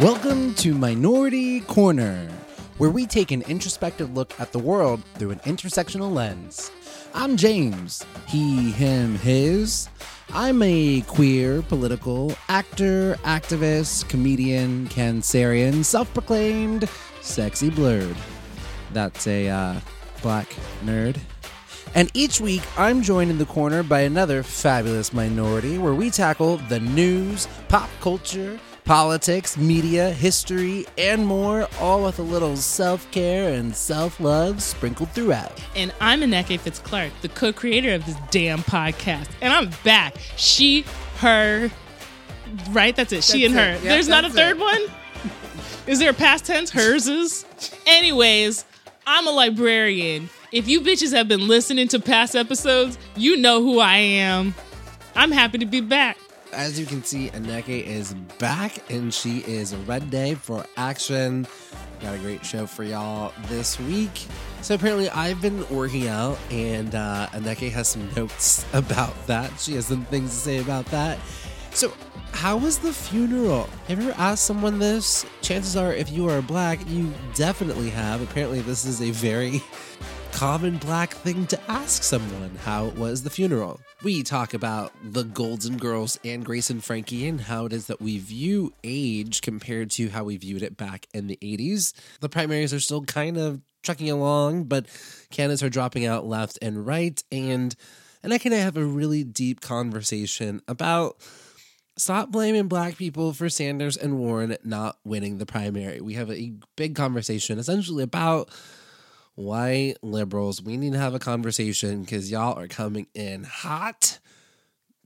Welcome to Minority Corner, where we take an introspective look at the world through an intersectional lens. I'm James, he, him, his. I'm a queer, political actor, activist, comedian, cancerian, self proclaimed sexy blerd. That's a uh, black nerd. And each week, I'm joined in the corner by another fabulous minority where we tackle the news, pop culture, politics, media, history, and more, all with a little self care and self love sprinkled throughout. And I'm Aneke Fitzclark, the co creator of this damn podcast. And I'm back. She, her, right? That's it. She That's and her. it. Yeah, There's not a third it. one? Is there a past tense? Hers is? Anyways, I'm a librarian. If you bitches have been listening to past episodes, you know who I am. I'm happy to be back. As you can see, Aneke is back and she is ready for action. Got a great show for y'all this week. So apparently, I've been working out, and uh, Aneke has some notes about that. She has some things to say about that. So, how was the funeral? Have you ever asked someone this? Chances are, if you are black, you definitely have. Apparently, this is a very common black thing to ask someone how it was the funeral. We talk about the Golden Girls and Grace and Frankie and how it is that we view age compared to how we viewed it back in the 80s. The primaries are still kind of trucking along, but candidates are dropping out left and right. And and I can have a really deep conversation about stop blaming black people for Sanders and Warren not winning the primary. We have a big conversation essentially about white liberals. We need to have a conversation because y'all are coming in hot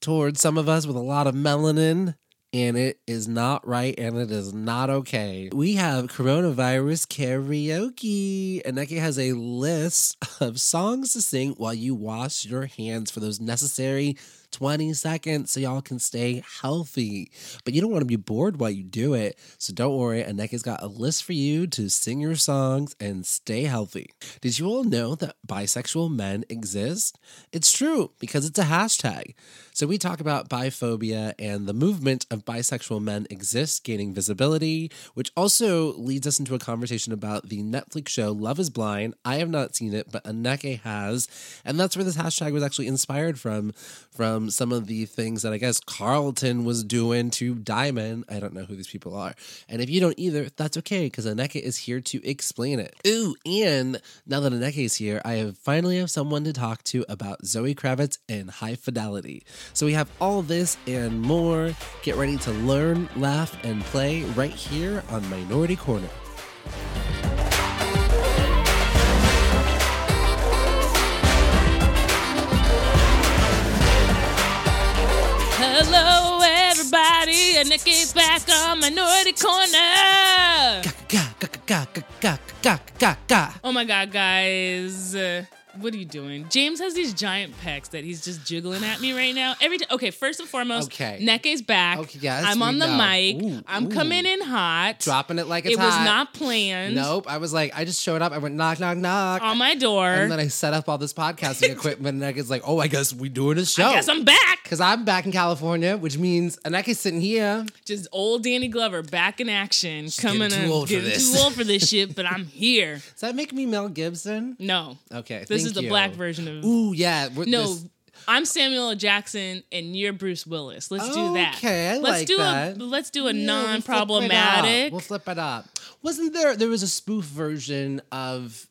towards some of us with a lot of melanin. And it is not right and it is not okay. We have coronavirus karaoke. And Aneke has a list of songs to sing while you wash your hands for those necessary 20 seconds so y'all can stay healthy. But you don't want to be bored while you do it. So don't worry, Aneke's got a list for you to sing your songs and stay healthy. Did you all know that bisexual men exist? It's true because it's a hashtag. So we talk about biphobia and the movement of bisexual men exists gaining visibility, which also leads us into a conversation about the Netflix show Love is Blind. I have not seen it, but Aneke has. And that's where this hashtag was actually inspired from, from some of the things that I guess Carlton was doing to Diamond. I don't know who these people are. And if you don't either, that's okay, because Aneke is here to explain it. Ooh, and now that Aneke is here, I have finally have someone to talk to about Zoe Kravitz and High Fidelity. So we have all this and more. Get ready to learn, laugh, and play right here on Minority Corner. Everybody. Aneke's back on Minority Corner. Oh my god, guys. What are you doing? James has these giant pecs that he's just jiggling at me right now. Every time. Okay, first and foremost, Okay. Neke's back. Okay, yes, I'm on the know. mic. Ooh, I'm ooh. coming in hot. Dropping it like it's it was hot. not planned. Nope. I was like, I just showed up. I went knock, knock, knock. On my door. and then I set up all this podcasting equipment, and Aneke's like, "Oh, I guess we doing a show." I guess I'm back. Because I'm back in California, which means Aneke's sitting here. Just old Danny Glover back in action. coming getting too in. old for getting this. too old for this shit, but I'm here. Does that make me Mel Gibson? No. Okay. This thank is the you. black version of Ooh, yeah. we're- No, this- I'm Samuel L. Jackson and you're Bruce Willis. Let's do that. Okay, I let's like do that. a let's do a Yeah, we'll flip non-problematic. We'll flip it up. Wasn't there? There was a spoof version of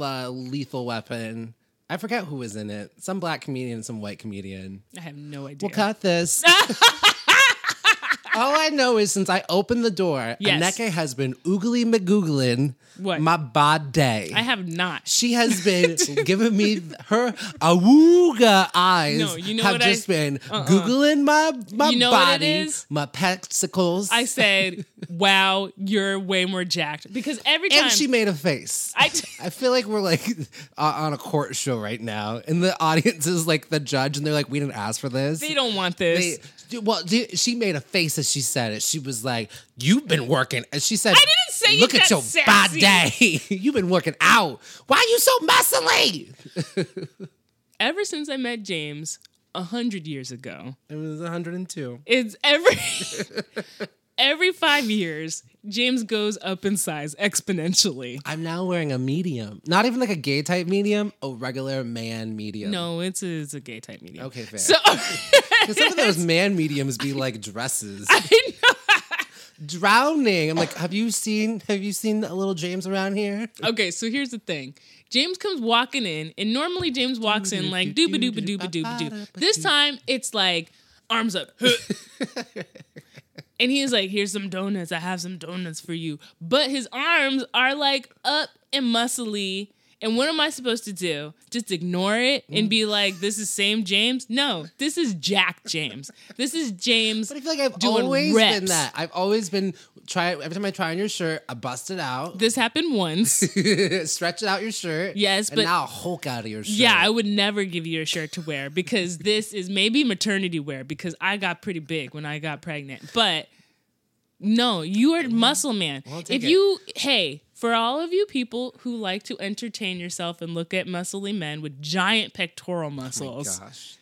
uh, Lethal Weapon. I forget who was in it. Some black comedian, some white comedian. I have no idea. We'll cut this. All I know is since I opened the door, Yes. Aneke has been oogly magoogling What? my body. I have not. She has been giving me her awooga eyes. No, you know have what I- just been Uh-uh. googling my my You know body, my pesticles. I said, "Wow, you're way more jacked." Because every time and she made a face. I- I feel like we're like uh, on a court show right now, and the audience is like the judge, and they're like, "We didn't ask for this." they don't want this. They- well, she made a face as she said it. She was like, "You've been working," and she said, I didn't say you Look at your sassy." body. You've been working out. Why are you so muscly?" Ever since I met James a hundred years ago, It was 102. it's every every five years. James goes up in size exponentially. I'm now wearing a medium. Not even like a gay type medium, a regular man medium. No, it's a, it's a gay type medium. Okay, fair. So 'Cause some of those man mediums be like dresses. I know. Drowning. I'm like, have you seen have you seen a little James around here? Okay, so here's the thing. James comes walking in, and normally James walks in like dooba dooba dooba dooba doo. This time it's like arms up. and he's like, here's some donuts. I have some donuts for you. But his arms are like up and muscly. And what am I supposed to do? Just ignore it and be mm. like, this is same James? No, this is Jack James. This is James. But I feel like I've always been that. I've always been try every time I try on your shirt, I bust it out, This happened once. stretch out your shirt. Yes, and but- now Hulk out of your shirt. Yeah, I would never give you a shirt to wear because this is maybe maternity wear because I got pretty big when I got pregnant. But no, you are muscle man. I'll If it. you hey, for all of you people who like to entertain yourself and look at muscly men with giant pectoral oh muscles, Gosh.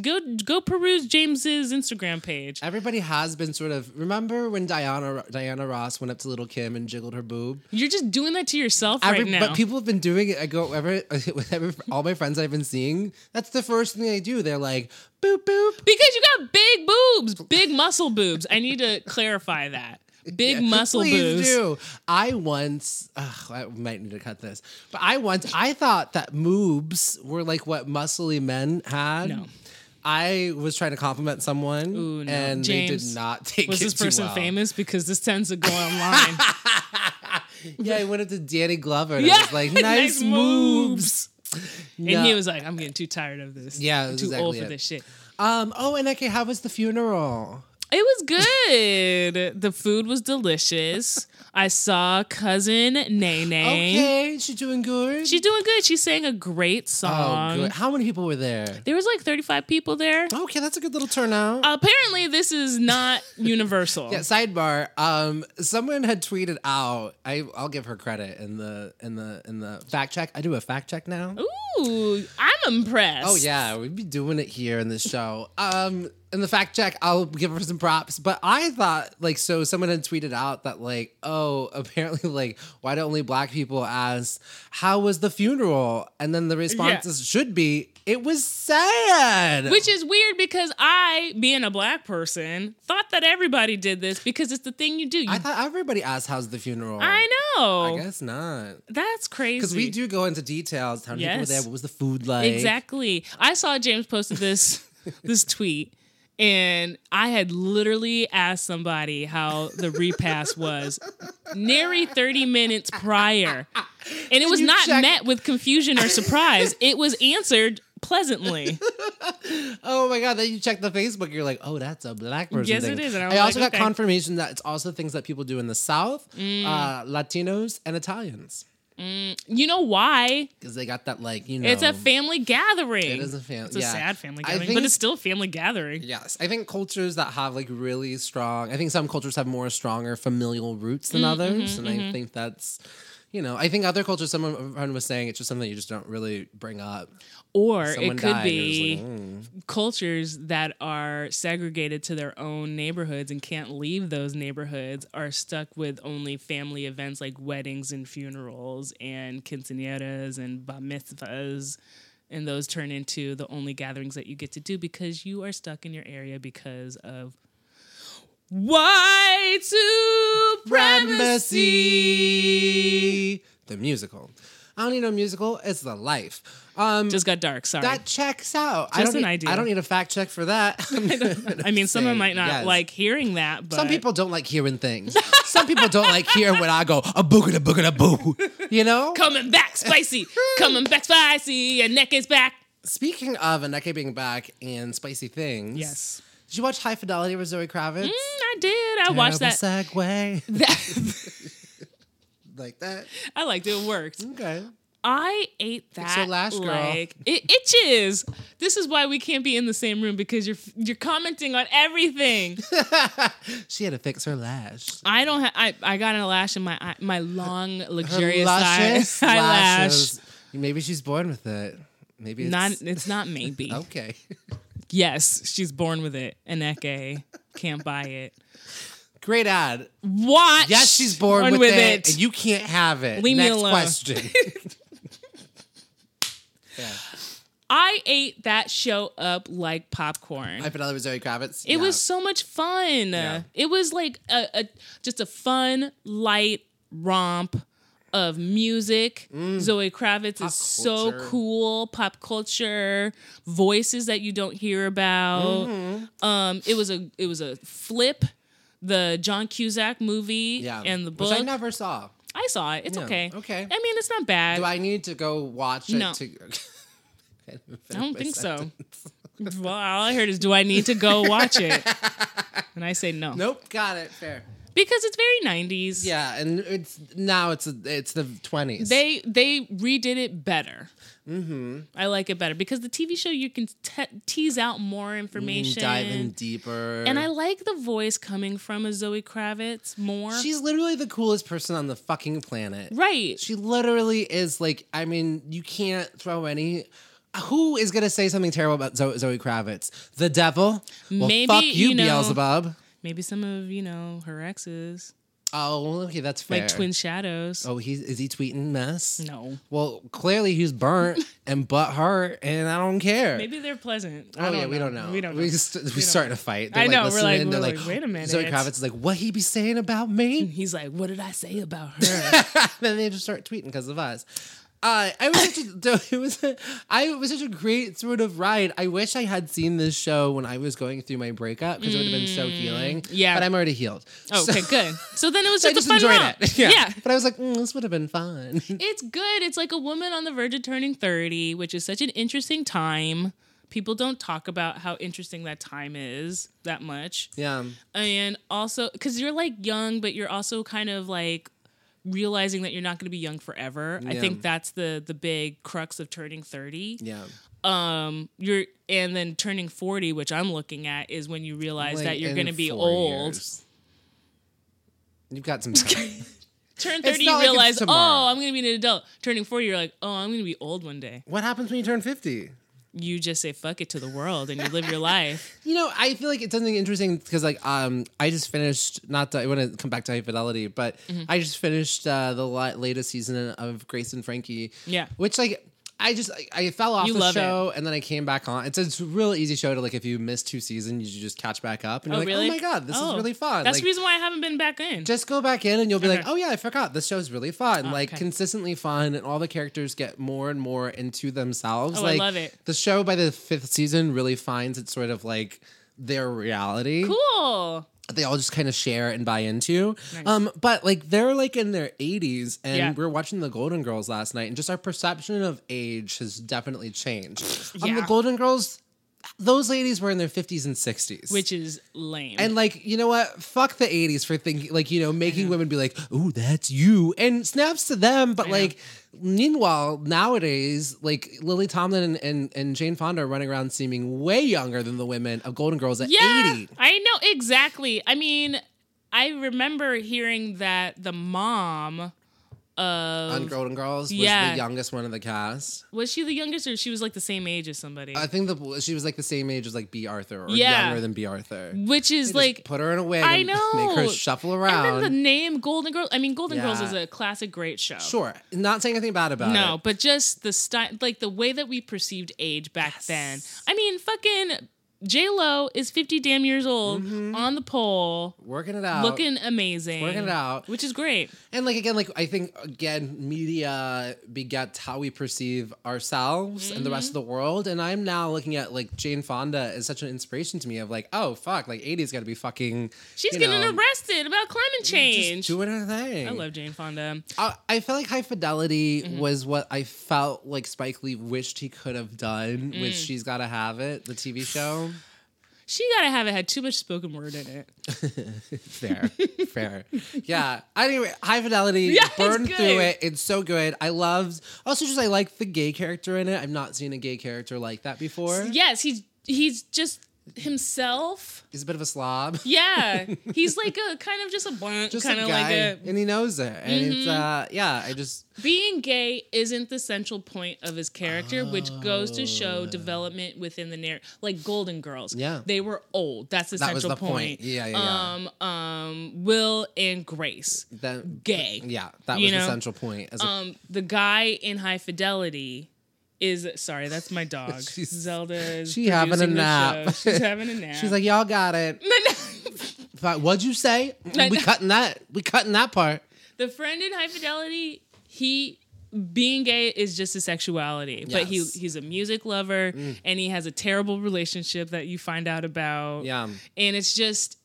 go go peruse James's Instagram page. Everybody has been sort of remember when Diana Diana Ross went up to little Kim and jiggled her boob? You're just doing that to yourself Every- right now. But people have been doing it. I go wherever with every, all my friends I've been seeing. That's the first thing they do. They're like boop boop. because you got big boobs, big muscle boobs. I need to clarify that. Big muscle Please boobs. do. I once, ugh, I might need to cut this, but I once, I thought that moobs were like what muscly men had. No. I was trying to compliment someone, Ooh, no. and they James, did not take Was it Was this person well. famous? Because this tends to go online. Yeah, I went up to Danny Glover and Yeah, I was like, nice "Nice, moves." and No. he was like, "I'm getting too tired of this. Yeah, I'm too old for it. this shit." Um. Oh, and okay, how was the funeral? It was good. the food was delicious. I saw cousin Nene. Okay, she's doing good. She's doing good. She sang a great oh, song. good. How many people were there? There was like 35 people there. Okay, that's a good little turnout. Apparently, this is not universal. Yeah, sidebar. Um, someone had tweeted out. I I'll give her credit in the in the in the fact check. I do a fact check now. Ooh, I'm impressed. Oh yeah, we'd be doing it here in the show. Um, in the fact check, I'll give her some props. But I thought like so someone had tweeted out that like oh apparently like why do only black people ask how was the funeral? And then the responses should be it was sad. Which is weird because I, being a black person, thought that everybody did this because it's the thing you do. You, I thought everybody asked how's the funeral. I know. I guess not. That's crazy. Because we do go into details. How many people were Yes. there? What was the food like? Exactly. I saw James posted this this tweet and I had literally asked somebody how the repast was nary 30 minutes prior. And it was not check- met with confusion or surprise. It was answered pleasantly. Oh my god! Then you check the Facebook, you're like, oh, that's a black person. Yes, thing. it is, and I I, was also like, got okay. confirmation that it's also things that people do in the South, Mm. uh, Latinos and Italians, You know why? because they got that like you know. It's a family gathering. It is a fam- It's a yeah. sad family gathering, think but it's still a family gathering. Yes, I think cultures that have like really strong. I think some cultures have more stronger familial roots Mm, than mm-hmm, others, and I think that's. You know, I think other cultures. Someone was saying it's just something you just don't really bring up. Or Someone it could died, you're just be like, "Mm." cultures that are segregated to their own neighborhoods and can't leave those neighborhoods are stuck with only family events like weddings and funerals and quinceañeras and bar mitzvahs. And those turn into the only gatherings that you get to do because you are stuck in your area because of white. Supremacy. The musical. I don't need no musical. It's the life. Um, Just got dark. Sorry. that checks out. I Just don't an need, idea. I don't need a fact check for that. I mean, someone might not yes. like hearing that, but Some people don't like hearing things. Some people don't like hearing when I go a boogada boogada boo. You know. coming back spicy, coming back spicy. Your neck is back. Speaking of a neck being back and spicy things. Yes, Did you watch High Fidelity with Zoe Kravitz? Mm, I did. I watched that. Terrible Segue. that like that. I liked it. It worked. Okay. I ate that your lash, girl. like it itches. This is why we can't be in the same room because you're you're commenting on everything. She had to fix her lash. I don't have. I I got a lash in my eye- my long luxurious eye- eyelash. Maybe she's born with it. Maybe it's Not. It's not maybe. okay. Yes, she's born with it. Aneke can't buy it. Great ad. Watch. Yes, she's born Born with, it, and you can't have it. Leave me Next alone. question. yeah. I ate that show up like popcorn. I it was Zoe Kravitz. It Yeah. was so much fun. Yeah. It was like a, a just a fun, light romp of music. Zoe Kravitz is so Mm. cool. Pop culture, voices that you don't hear about. Mm-hmm. Um, it was a it was a flip. The John Cusack movie Yeah. and the book. Which I never saw. I saw it. It's Yeah, okay. okay. I mean, it's not bad. Do I need to go watch it No. to I don't think so. well, all I heard is, do I need to go watch it? And I say no. Nope, got it. Fair. Because it's very 90s. Yeah, and it's now it's it's the twenties. They they redid it better. Mm-hmm. I like it better because the TV show you can te- tease out more information. dive in deeper. And I like the voice coming from a Zoe Kravitz more. She's literally the coolest person on the fucking planet. right. She literally is like, I mean, you can't throw any. Who is gonna say something terrible about Zoe, Zoe Kravitz? The devil? Well, Maybe, fuck you, you know- Beelzebub. Maybe some of you know her exes, Oh, okay, that's fair. like Twin Shadows. Oh, he's is he tweeting mess? No. Well, clearly he's burnt and butt hurt, and I don't care. Maybe they're pleasant. Oh yeah, we don't know. We don't know. We just we start a fight. I know, we're like- they're we're like, wait a minute. Zoe Kravitz is like, what he be saying about me? He's like, what did I say about her? then they just start tweeting because of us. Uh, I was such a, it was a, I it was such a great sort of ride. I wish I had seen this show when I was going through my breakup because it would have been so healing. Mm, yeah. but I'm already healed. Oh, okay, good. So then it was So I just, just a fun enjoyed it. yeah. but I was like, mm, this would have been fun. It's good. It's like a woman on the verge of turning 30, which is such an interesting time. People don't talk about how interesting that time is that much. yeah, And also, because you're like young, but you're also kind of like realizing that you're not going to be young forever. I think that's the the big crux of turning 30. yeah. Um, you're and then turning 40, which I'm looking at, is when you realize Like, that you're going to be old. years. You've got some. Turn 30, not you like realize, oh. I'm going to be an adult. Turning 40, you're like, oh, I'm going to be old one day. what happens when you turn fifty? You just say fuck it to the world and you live your life. You know, I feel like it's something interesting because, like, um, I just finished. Not to, I want to come back to High Fidelity, but Mm-hmm. I just finished uh, the latest season of Grace and Frankie. Yeah. which like. I just I, I fell off You the show and then I came back on. It's a, real easy show to like if you miss two seasons, you just catch back up and oh, you're Oh, like, really? oh my god, this Oh, is really fun. That's like, the reason why I haven't been back in. just go back in and you'll be like, oh yeah, I forgot this show's really fun, oh, like okay. consistently fun, and all the characters get more and more into themselves. Oh, I like, love it. The show by the fifth season really finds its sort of like their reality. cool. They all just kind of share and buy into. Nice. Um, but like they're like in their 80s, and Yeah. we were watching the Golden Girls last night, and just our perception of age has definitely changed. Um, the Golden Girls, those ladies were in their 50s and 60s. Which is lame. And like, you know what? Fuck the 80s for thinking like, you know, making women be like, "Ooh, that's you." And snaps to them, but I know. Meanwhile, nowadays, like Lily Tomlin and, and, and Jane Fonda are running around seeming way younger than the women of Golden Girls at yeah, 80. I know exactly. I mean, I remember hearing that the mom of On Golden Girls was Yeah. the youngest one of the cast. was she the youngest or she was like the same age as somebody? I think the she was like the same age as like Bea Arthur or Yeah. younger than Bea Arthur. Which is Just like put her in a wig I and know. make her shuffle around. And then the name Golden Girls. I mean, Golden Girls Yeah. is a classic, great show. sure. Not saying anything bad about No, it. No, but just the style, like the way that we perceived age back then. I mean, fucking J Lo is fifty damn years old Mm-hmm. on the pole, Working it out. looking amazing, Working it out. which is great. And like again, like I think again, media begets how we perceive ourselves and the rest of the world. And I'm now looking at like Jane Fonda as such an inspiration to me of like, oh fuck, like 80's got to be fucking. She's getting know, arrested about climate change. Doing her thing. I love Jane Fonda. I, I felt like High Fidelity Mm-hmm. was what I felt like Spike Lee wished he could have done Mm. with She's Gotta Have It, the TV show. She gotta have it had too much spoken word in it. Fair, fair. Yeah. Anyway, High Fidelity, Yeah, it's burned good. through it. It's so good. I loved. Also, just I like the gay character in it. I've not seen a gay character like that before. Yes, he's he's just himself. He's a bit of a slob. Yeah, he's like a kind of just a blunt, Just kind a of guy, like a. Mm-hmm. and he knows it. And it's uh, yeah, I just Being gay isn't the central point of his character, which goes to Oh. show development within the narrative. Like Golden Girls, Yeah. they were old. That's the That central the point. Yeah, yeah, yeah. Um, um, Will and Grace, that gay. yeah, that was the central point. As a, Um, the guy in High Fidelity is sorry, that's my dog. She's- Zelda. She having a nap. She's having a nap. she's like, y'all got it. But what'd you say? We cutting that. We cutting that part. the friend in High Fidelity, he being gay is just a sexuality, but he Mm. he's a music lover and he has a terrible relationship that you find out about. Yeah. and it's just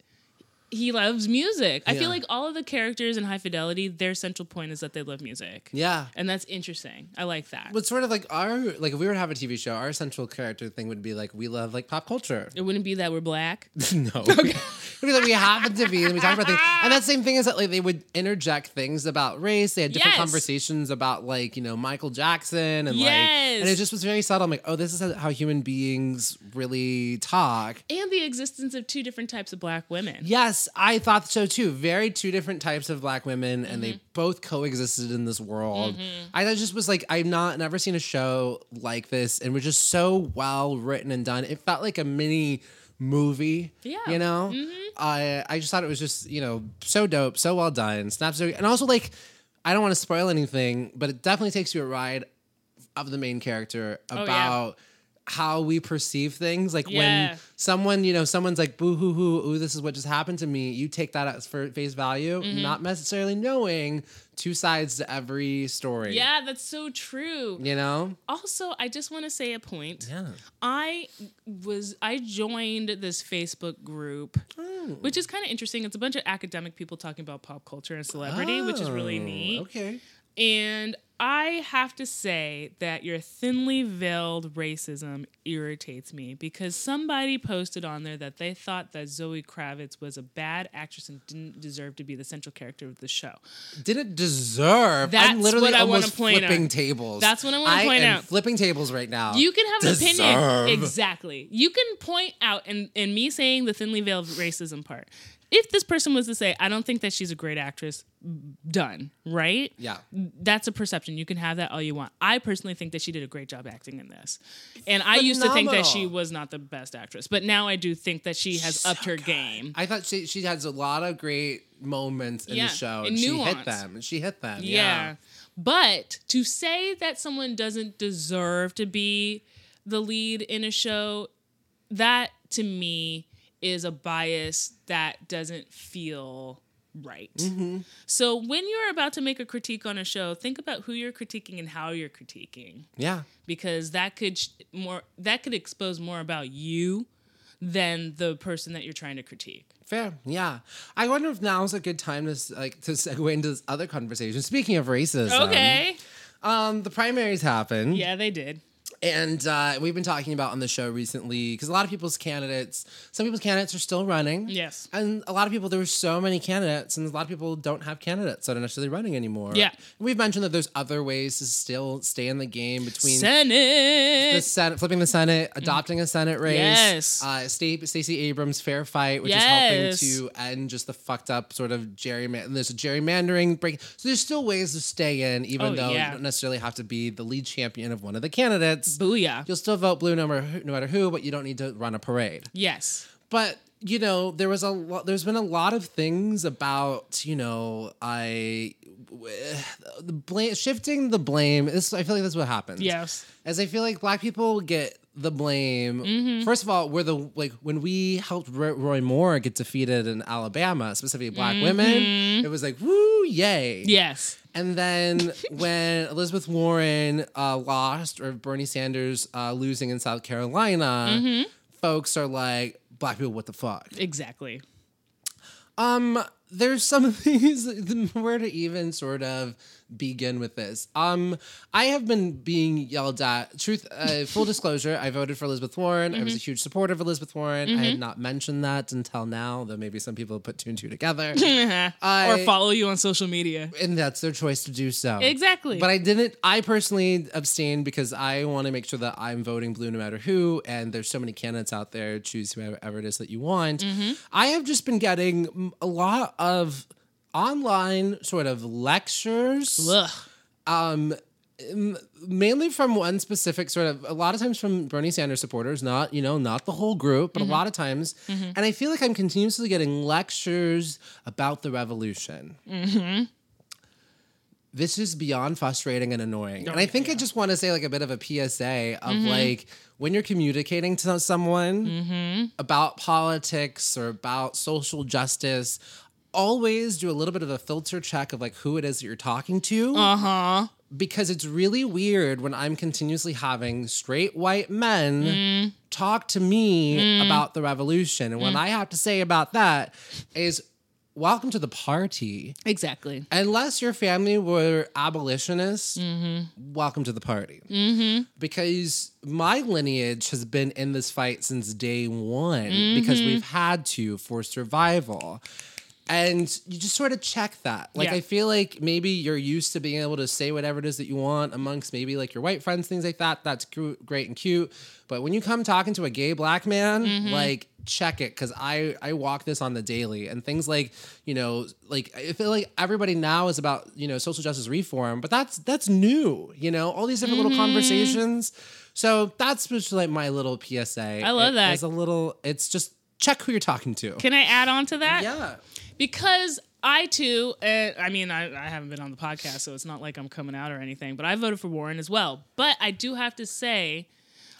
he loves music. I feel like all of the characters in High Fidelity, their central point is that they love music. Yeah. And that's interesting. I like that. But sort of like our like if we were to have a TV show, our central character thing would be like we love like pop culture. It wouldn't be that we're black. no. Okay. that we happen to be and we talk about things. And that same thing is that like they would interject things about race. They had different Yes. conversations about like, you know, Michael Jackson and like and it just was very subtle. I'm like, oh, this is how human beings really talk. and the existence of two different types of black women. Yes, I thought so too. Very two different types of black women, and Mm-hmm. they both coexisted in this world. I just was like, I've not never seen a show like this, and was just so well written and done. It felt like a mini movie. Yeah. you know. I I just thought it was just you know so dope, so well done. Snaps, and also like I don't want to spoil anything, but it definitely takes you a ride of the main character Oh, yeah. How we perceive things, like Yeah. when someone, you know, someone's like, boo hoo hoo, ooh, this is what just happened to me. You take that as for face value, Mm-hmm. not necessarily knowing two sides to every story. Yeah, that's so true. You know? Also, I just want to say a point. Yeah. I was I joined this Facebook group, Oh. which is kind of interesting. It's a bunch of academic people talking about pop culture and celebrity, which is really Oh, neat. Okay. And I have to say that your thinly veiled racism irritates me because somebody posted on there that they thought that Zoe Kravitz was a bad actress and didn't deserve to be the central character of the show. Didn't deserve. That's I'm literally what I almost point flipping out. tables. That's what I wanna point am out. Flipping tables right now. You can have an opinion. Exactly. You can point out, and, and me saying the thinly veiled racism part. If this person was to say, I don't think that she's a great actress, done, right? Yeah. That's a perception. You can have that all you want. I personally think that she did a great job acting in this. And I used to think that she was not the best actress, but now I do think that she has upped her game. I thought she she has a lot of great moments in Yeah, the show, and and she hit them, and she hit them. Yeah. Yeah. But to say that someone doesn't deserve to be the lead in a show, that to me is a bias that doesn't feel right. Mm-hmm. So when you're about to make a critique on a show, think about who you're critiquing and how you're critiquing Yeah. because that could sh- more that could expose more about you than the person that you're trying to critique. Fair, yeah. I wonder if now is a good time to like to segue into this other conversation. Speaking of racism, Okay. um, the primaries happened, Yeah, they did. And uh, we've been talking about on the show recently because a lot of people's candidates, some people's candidates are still running, Yes. and a lot of people there were so many candidates, and a lot of people don't have candidates that are necessarily running anymore. Yeah. we've mentioned that there's other ways to still stay in the game between Senate. the Senate, flipping the Senate, adopting a Senate race. Yes. Uh, Sta- Stacey Abrams' fair fight, which Yes. is helping to end just the fucked up sort of gerrymandering. There's a gerrymandering break. So there's still ways to stay in, even Oh, though yeah. you don't necessarily have to be the lead champion of one of the candidates. Booyah. You'll still vote blue no matter who, no matter who, but you don't need to run a parade. Yes. But you know, there was a lot. There's been a lot of things about you know, I the blame shifting the blame. This I feel like that's what happens. Yes. as I feel like black people get the blame. Mm-hmm. First of all, we're the like when we helped Roy, Moore get defeated in Alabama, specifically black women. It was like woo, yay. Mm-hmm. Yes. And then when Elizabeth Warren uh, lost, or Bernie Sanders uh, losing in South Carolina, Mm-hmm. folks are like, "Black people, what the fuck?" Exactly. Um, there's some of these where to even sort of begin with this. Um, I have been being yelled at. Truth, uh, full disclosure, I voted for Elizabeth Warren. I was a Mm-hmm. huge supporter of Elizabeth Warren. I had not mentioned that until now, though maybe some people put two and two together. or follow you on social media. and that's their choice to do so. Exactly. But I didn't. I personally abstained because I want to make sure that I'm voting blue no matter who. And there's so many candidates out there. Choose whoever it is that you want. Mm-hmm. I have just been getting a lot of online sort of lectures Ugh. um mainly from one specific sort of a lot of times from Bernie Sanders supporters not you know not the whole group but a mm-hmm. lot of times. Mm-hmm. And I feel like I'm continuously getting lectures about the revolution. Mm-hmm. This is beyond frustrating and annoying. And I oh, think I just want to say like a bit of a PSA of like when you're communicating to someone about politics or about social justice always do a little bit of a filter check of like who it is that you're talking to Uh huh. because it's really weird when I'm continuously having straight white men Mm. talk to me about the revolution. And what I have to say about that is welcome to the party. Exactly. Unless your family were abolitionists, Mm-hmm. welcome to the party. Because my lineage has been in this fight since day one because Mm-hmm. we've had to for survival. And you just sort of check that. Like, Yeah. I feel like maybe you're used to being able to say whatever it is that you want amongst maybe like your white friends, things like that. That's great and cute. But when you come talking to a gay black man, Mm-hmm. like, check it because I I walk this on the daily and things like you know like I feel like everybody now is about you know social justice reform, but that's that's new. You know all these different Mm-hmm. little conversations. So that's just like my little PSA. I love It- that. It's a little. It's just check who you're talking to. Can I add on to that? yeah. Because I too, uh, I mean, I, I haven't been on the podcast, so it's not like I'm coming out or anything, but I voted for Warren as well. But I do have to say,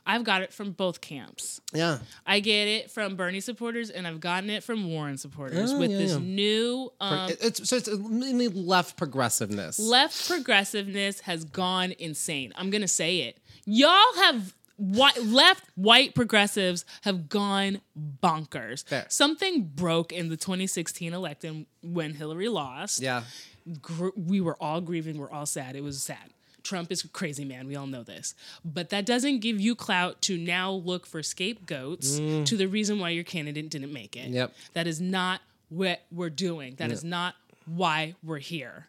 I've got it from both camps. Yeah. I get it from Bernie supporters, and I've gotten it from Warren supporters Oh, with yeah, this yeah. new. Um, it's, so it's mainly left progressiveness. left progressiveness has gone insane. I'm gonna say it. Y'all have white, left white progressives have gone bonkers. Fair. Something broke in the 2016 election when Hillary lost. yeah. Gr- we were all grieving. We're all sad. It was sad. Trump is a crazy man. We all know this. But that doesn't give you clout to now look for scapegoats to the reason why your candidate didn't make it. Mm. Yep. That is not what we're doing. That is not why we're here.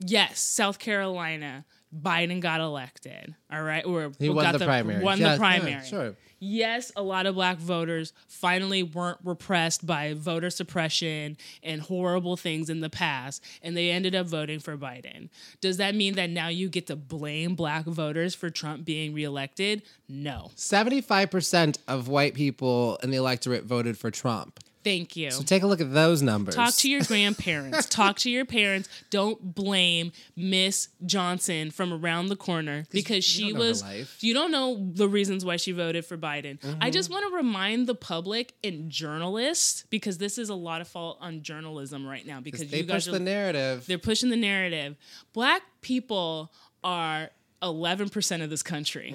Yes, South Carolina, Biden got elected. All right, or He got won the primary. Won Yeah, the yeah, primary. sure. Yes, a lot of black voters finally weren't repressed by voter suppression and horrible things in the past, and they ended up voting for Biden. Does that mean that now you get to blame black voters for Trump being reelected? No. 75% of white people in the electorate voted for Trump. Thank you. So take a look at those numbers. Talk to your grandparents. Talk to your parents. Don't blame Miss Johnson from around the corner because she don't know her was. You don't know the reasons why she voted for Biden. Mm-hmm. I just want to remind the public and journalists because this is a lot of fault on journalism right now because they you guys push are the narrative. they're pushing the narrative. Black people are eleven percent of this country.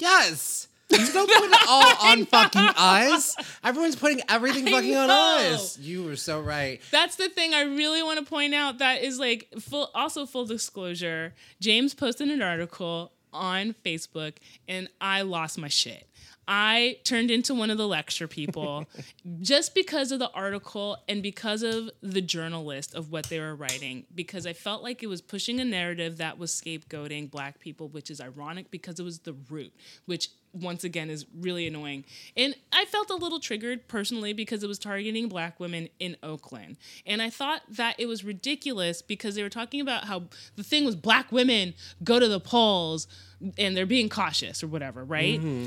Yes. You don't put it all on fucking us. Everyone's putting everything I fucking on us. You were so right. That's the thing I really want to point out that is like full also full disclosure. James posted an article on Facebook and I lost my shit. I turned into one of the lecture people just because of the article and because of the journalist of what they were writing because I felt like it was pushing a narrative that was scapegoating black people which is ironic because it was the root which once again is really annoying. And I felt a little triggered personally because it was targeting black women in Oakland. And I thought that it was ridiculous because they were talking about how the thing was black women go to the polls and they're being cautious or whatever, right? Mm-hmm.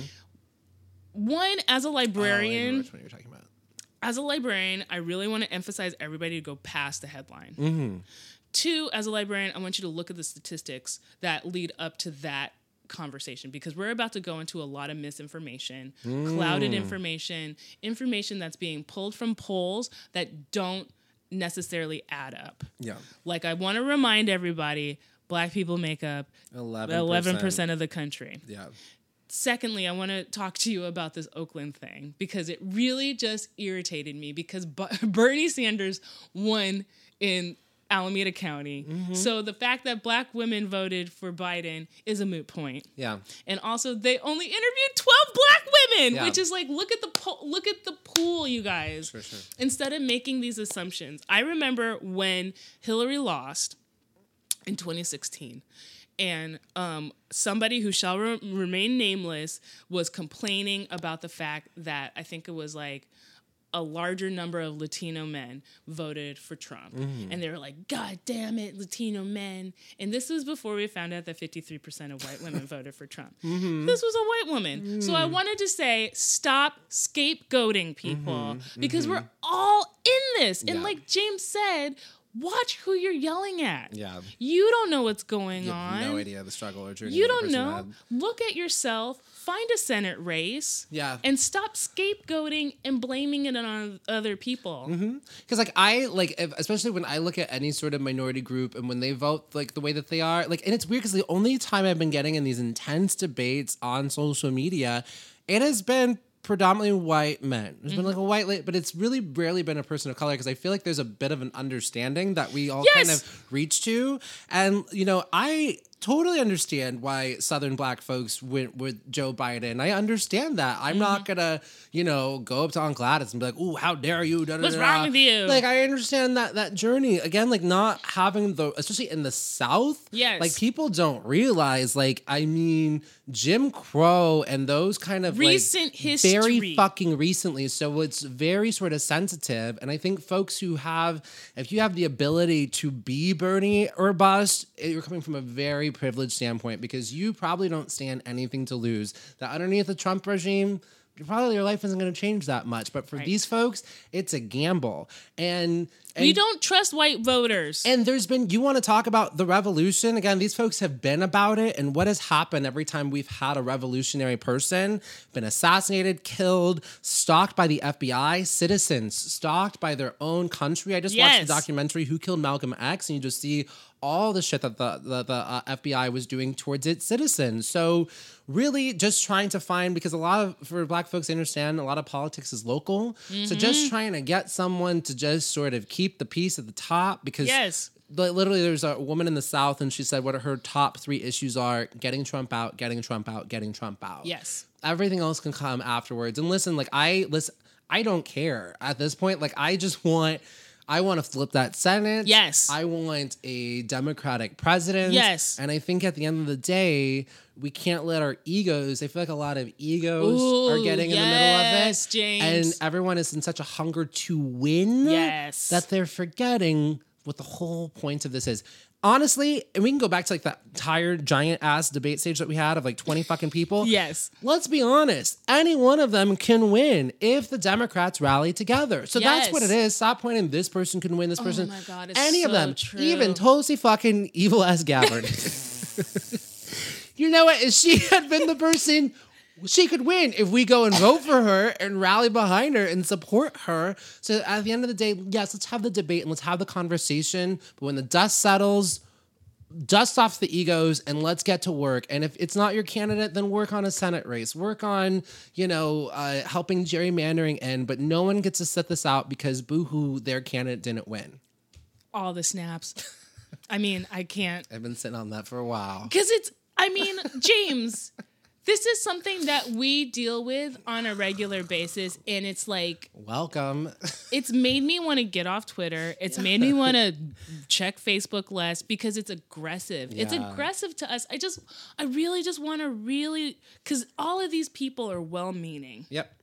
One, as a Oh, librarian, which one you're talking about. as a librarian, I really want to emphasize everybody to go past the headline. Mm-hmm. Two, as a librarian, I want you to look at the statistics that lead up to that conversation because we're about to go into a lot of misinformation, mm. clouded information, information that's being pulled from polls that don't necessarily add up. Yeah. Like, I want to remind everybody black people make up 11%. 11% of the country. Yeah. Secondly, I want to talk to you about this Oakland thing because it really just irritated me because Bernie Sanders won in Alameda County. So the fact that black women voted for Biden is a moot point. Yeah. And also, they only interviewed twelve black women, Yeah. which is like, look at the po- look at the pool, you guys. For sure. Instead of making these assumptions, I remember when Hillary lost in 2016, and um, somebody who shall re- remain nameless was complaining about the fact that I think it was like a larger number of Latino men voted for Trump. Mm. And they were like, God damn it, Latino men. And this was before we found out that 53% of white women voted for Trump. Mm-hmm. This was a white woman. So I mm. wanted to say, stop scapegoating people mm-hmm. because mm-hmm. we're all in this. And Yeah. like James said, watch who you're yelling at. Yeah. You don't know what's going You on. no idea the struggle or journey. You don't know. had. Look at yourself. Find a Senate race. Yeah. And stop scapegoating and blaming it on other people. Mm-hmm. Because like I like, if, especially when I look at any sort of minority group and when they vote like the way that they are, like, and it's weird because the only time I've been getting in these intense debates on social media, it has been predominantly white men. There's been mm-hmm. like a white, but it's really rarely been a person of color because I feel like there's a bit of an understanding that we all kind of reach to, and you know, I totally understand why Southern black folks went with Joe Biden. I understand that. I'm not Mm-hmm. gonna, you know, go up to Aunt Gladys and be like, "Oh, how dare you?" da, What's da, wrong da." with you? Like, I understand that that journey again. Like, not having the, especially in the South. Yes. Like, people don't realize. Like, I mean, Jim Crow and those kind of like, Recent very fucking recently. So it's very sort of sensitive. And I think folks who have, if you have the ability to be Bernie or bust, you're coming from a very privileged standpoint because you probably don't stand anything to lose. That underneath the Trump regime, probably your life isn't going to change that much. But for Right. these folks, it's a gamble. And, and We don't trust white voters. and there's been, you want to talk about the revolution? Again, these folks have been about it. And what has happened every time we've had a revolutionary person been assassinated, killed, stalked by the FBI, citizens stalked by their own country? I just watched the documentary Who Killed Malcolm X, and you just see all the shit that the, the, the uh, FBI was doing towards its citizens. So, really, just trying to find, because a lot of, for black folks, I understand a lot of politics is local. So, Mm-hmm. just trying to get someone to just sort of keep the peace at the top because Yes. li- literally there's a woman in the south and she said what her top three issues are getting trump out getting trump out getting trump out yes. everything else can come afterwards and listen like i listen i don't care at this point like i just want I want to flip that Senate. Yes. I want a Democratic president. Yes. And I think at the end of the day, we can't let our egos, I feel like a lot of egos are Ooh, getting in the middle of yes, it. James. And everyone is in such a hunger to win Yes. that they're forgetting what the whole point of this is. Honestly, and we can go back to like that tired giant ass debate stage that we had of like 20 fucking people. Yes. Let's be honest. Any one of them can win if the Democrats rally together. So that's Yes. Oh what it is. Stop pointing this person can win, this oh person. my God, it's Any of so them. true. Even Tulsi fucking evil ass Gabbard. you know what? If she had been the person she could win if we go and vote for her and rally behind her and support her. So at the end of the day, yes, let's have the debate and let's have the conversation. But when the dust settles, dust off the egos and let's get to work. And if it's not your candidate, then work on a Senate race. Work on, you know, uh, helping gerrymandering end. But no one gets to set this out because boohoo, their candidate didn't win. All the snaps. I mean, I can't. I've been sitting on that for a while. Because it's, I mean, James, this is something that we deal with on a regular basis. And it's like, Welcome. it's made me want to get off Twitter. It's made me want to check Facebook less because it's aggressive. It's aggressive to us. I just, I really just want to really, because all of these people are well meaning. yep.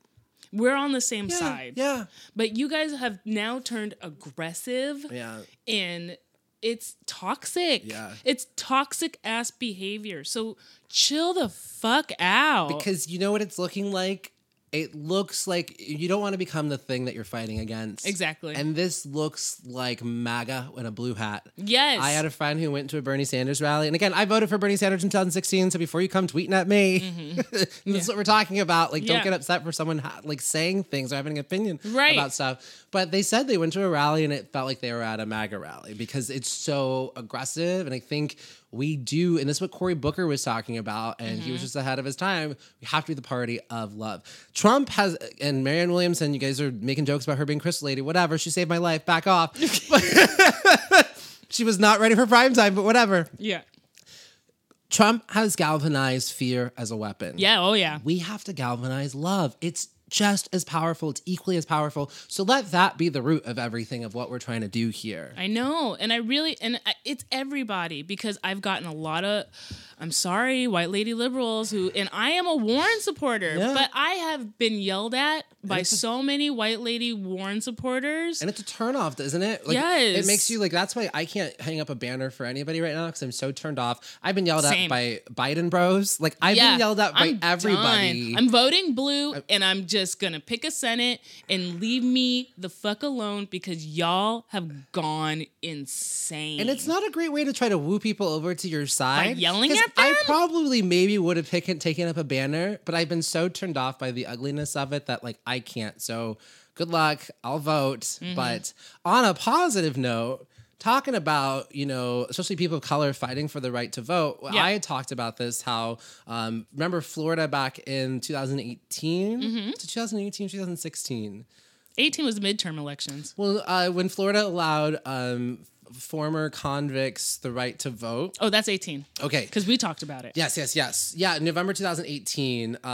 We're on the same Yeah, side. Yeah. But you guys have now turned aggressive Yeah. and it's toxic. Yeah. It's toxic ass behavior. So chill the fuck out. Because you know what it's looking like? It looks like you don't want to become the thing that you're fighting against. Exactly. And this looks like MAGA in a blue hat. yes. I had a friend who went to a Bernie Sanders rally. And again, I voted for Bernie Sanders in 2016. So before you come tweeting at me, this is what we're talking about. Like, don't Mm-hmm. Yeah. get upset for someone ha- like saying things or having an opinion Right. about stuff. But they said they went to a rally and it felt like they were at a MAGA rally because it's so aggressive. And I think we do, and this is what Cory Booker was talking about, and he was Mm-hmm. just ahead of his time. We have to be the party of love. Trump has, and Marianne Williamson, you guys are making jokes about her being Crystal Lady, whatever. She saved my life. Back off. she was not ready for prime time, but whatever. Yeah. Trump has galvanized fear as a weapon. Yeah. Oh yeah. We have to galvanize love. It's just as powerful, it's equally as powerful. So let that be the root of everything of what we're trying to do here. I know, and I really, and I, it's everybody because I've gotten a lot of, I'm sorry, white lady liberals who, and I am a Warren supporter, Yeah. but I have been yelled at by a- so many white lady Warren supporters. And it's a turnoff, doesn't it? Like, Yes. It makes you like. That's why I can't hang up a banner for anybody right now because I'm so turned off. I've been yelled Same. at by Biden bros. Like I've been yelled at by I'm everybody. done. I'm voting blue, and I'm just gonna pick a Senate and leave me the fuck alone because y'all have gone insane. and it's not a great way to try to woo people over to your side. yelling 'Cause at them? I probably maybe would have taken taken up a banner, but I've been so turned off by the ugliness of it that like I can't. So good luck. I'll vote. Mm-hmm. But on a positive note. Talking about, you know, especially people of color fighting for the right to vote. Yeah. I had talked about this how, um, remember Florida back in 2018 Mm-hmm. to 2018, 2016. 18 was the midterm elections. Well, uh, when Florida allowed um, former convicts the right to vote. Oh, that's 18 Okay. because we talked about it. Yes, yes, yes. Yeah, November 2018, uh,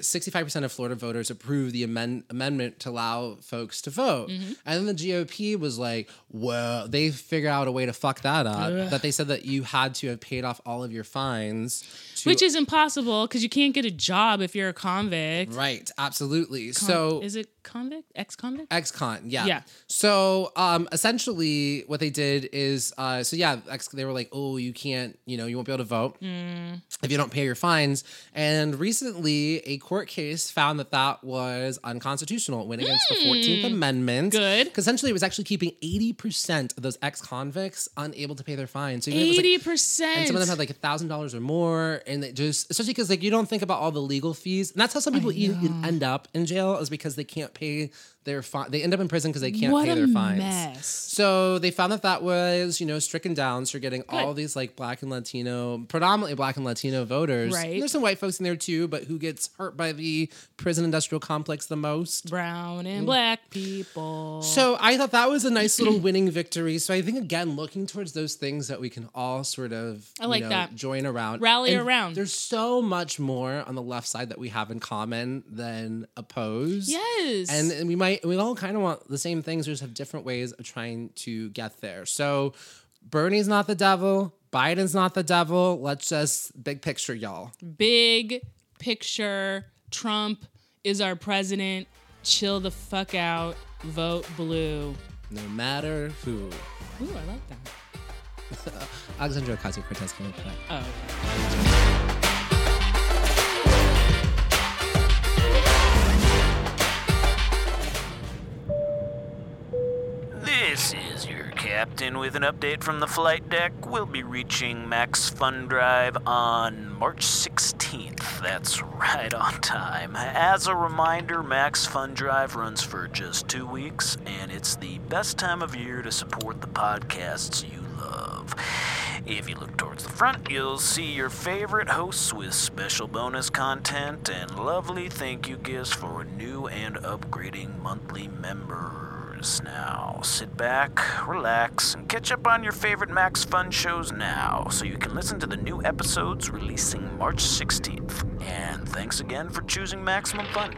65% of Florida voters approved the amend- amendment to allow folks to vote. Mm-hmm. And then the GOP was like, well, they figured out a way to fuck that up. That they said that you had to have paid off all of your fines. To, Which is impossible because you can't get a job if you're a convict. Right, absolutely. so is it convict? Ex convict? Ex-con, yeah. Yeah. So, um, essentially, what they did is, uh, so yeah, ex- they were like, "Oh, you can't, you know, you won't be able to vote Mm. if you don't pay your fines." And recently, a court case found that that was unconstitutional. It went against the Fourteenth Amendment. Good. Because essentially, it was actually keeping eighty percent of those ex-convicts unable to pay their fines. So even if it was, like, Eighty percent. and some of them had like a thousand dollars or more, and they just especially because like you don't think about all the legal fees, and that's how some people e- end up in jail is because they can't pay their fine. They end up in prison because they can't what pay their fines. mess. So they found that that was you know stricken down. So you're getting all these like black and Latino, predominantly black and Latino voters. Right. There's some white folks in there too, but who gets hurt by the prison industrial complex the most? Brown and mm. black people. So I thought that was a nice little winning victory. So I think again, looking towards those things that we can all sort of I like you know, that. join around, Rally And around. There's so much more on the left side that we have in common than oppose. yes. And, and we might we all kind of want the same things, we just have different ways of trying to get there. So Bernie's not the devil, Biden's not the devil. Let's just big picture, y'all. big picture. Trump is our president. Chill the fuck out. Vote blue. No matter who. Ooh, I like that. Alexandria Ocasio Cortez. Oh. This is your captain with an update from the flight deck. We'll be reaching Max Fun Drive on March 16th. That's right on time. As a reminder, Max Fun Drive runs for just two weeks, and it's the best time of year to support the podcasts you love. If you look towards the front, you'll see your favorite hosts with special bonus content and lovely thank you gifts for a new and upgrading monthly members. Now, sit back, relax, and catch up on your favorite Max Fun shows now so you can listen to the new episodes releasing March 16th. And thanks again for choosing Maximum Fun.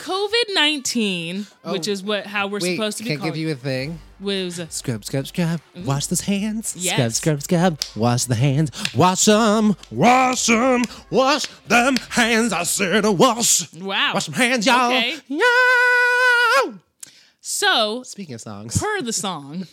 COVID nineteen, which oh, is what how we're Oh, Wait, supposed to be can't called. give you a thing. was Scrub, scrub, scrub. Mm-hmm. Wash those hands. Scrub, Yes. scrub, scrub. scrub. Wash the hands. Wash them. Wash them. Wash them hands. I said to wash. wow. Wash them hands, y'all. Okay. Yeah. So Speaking of songs. per the song.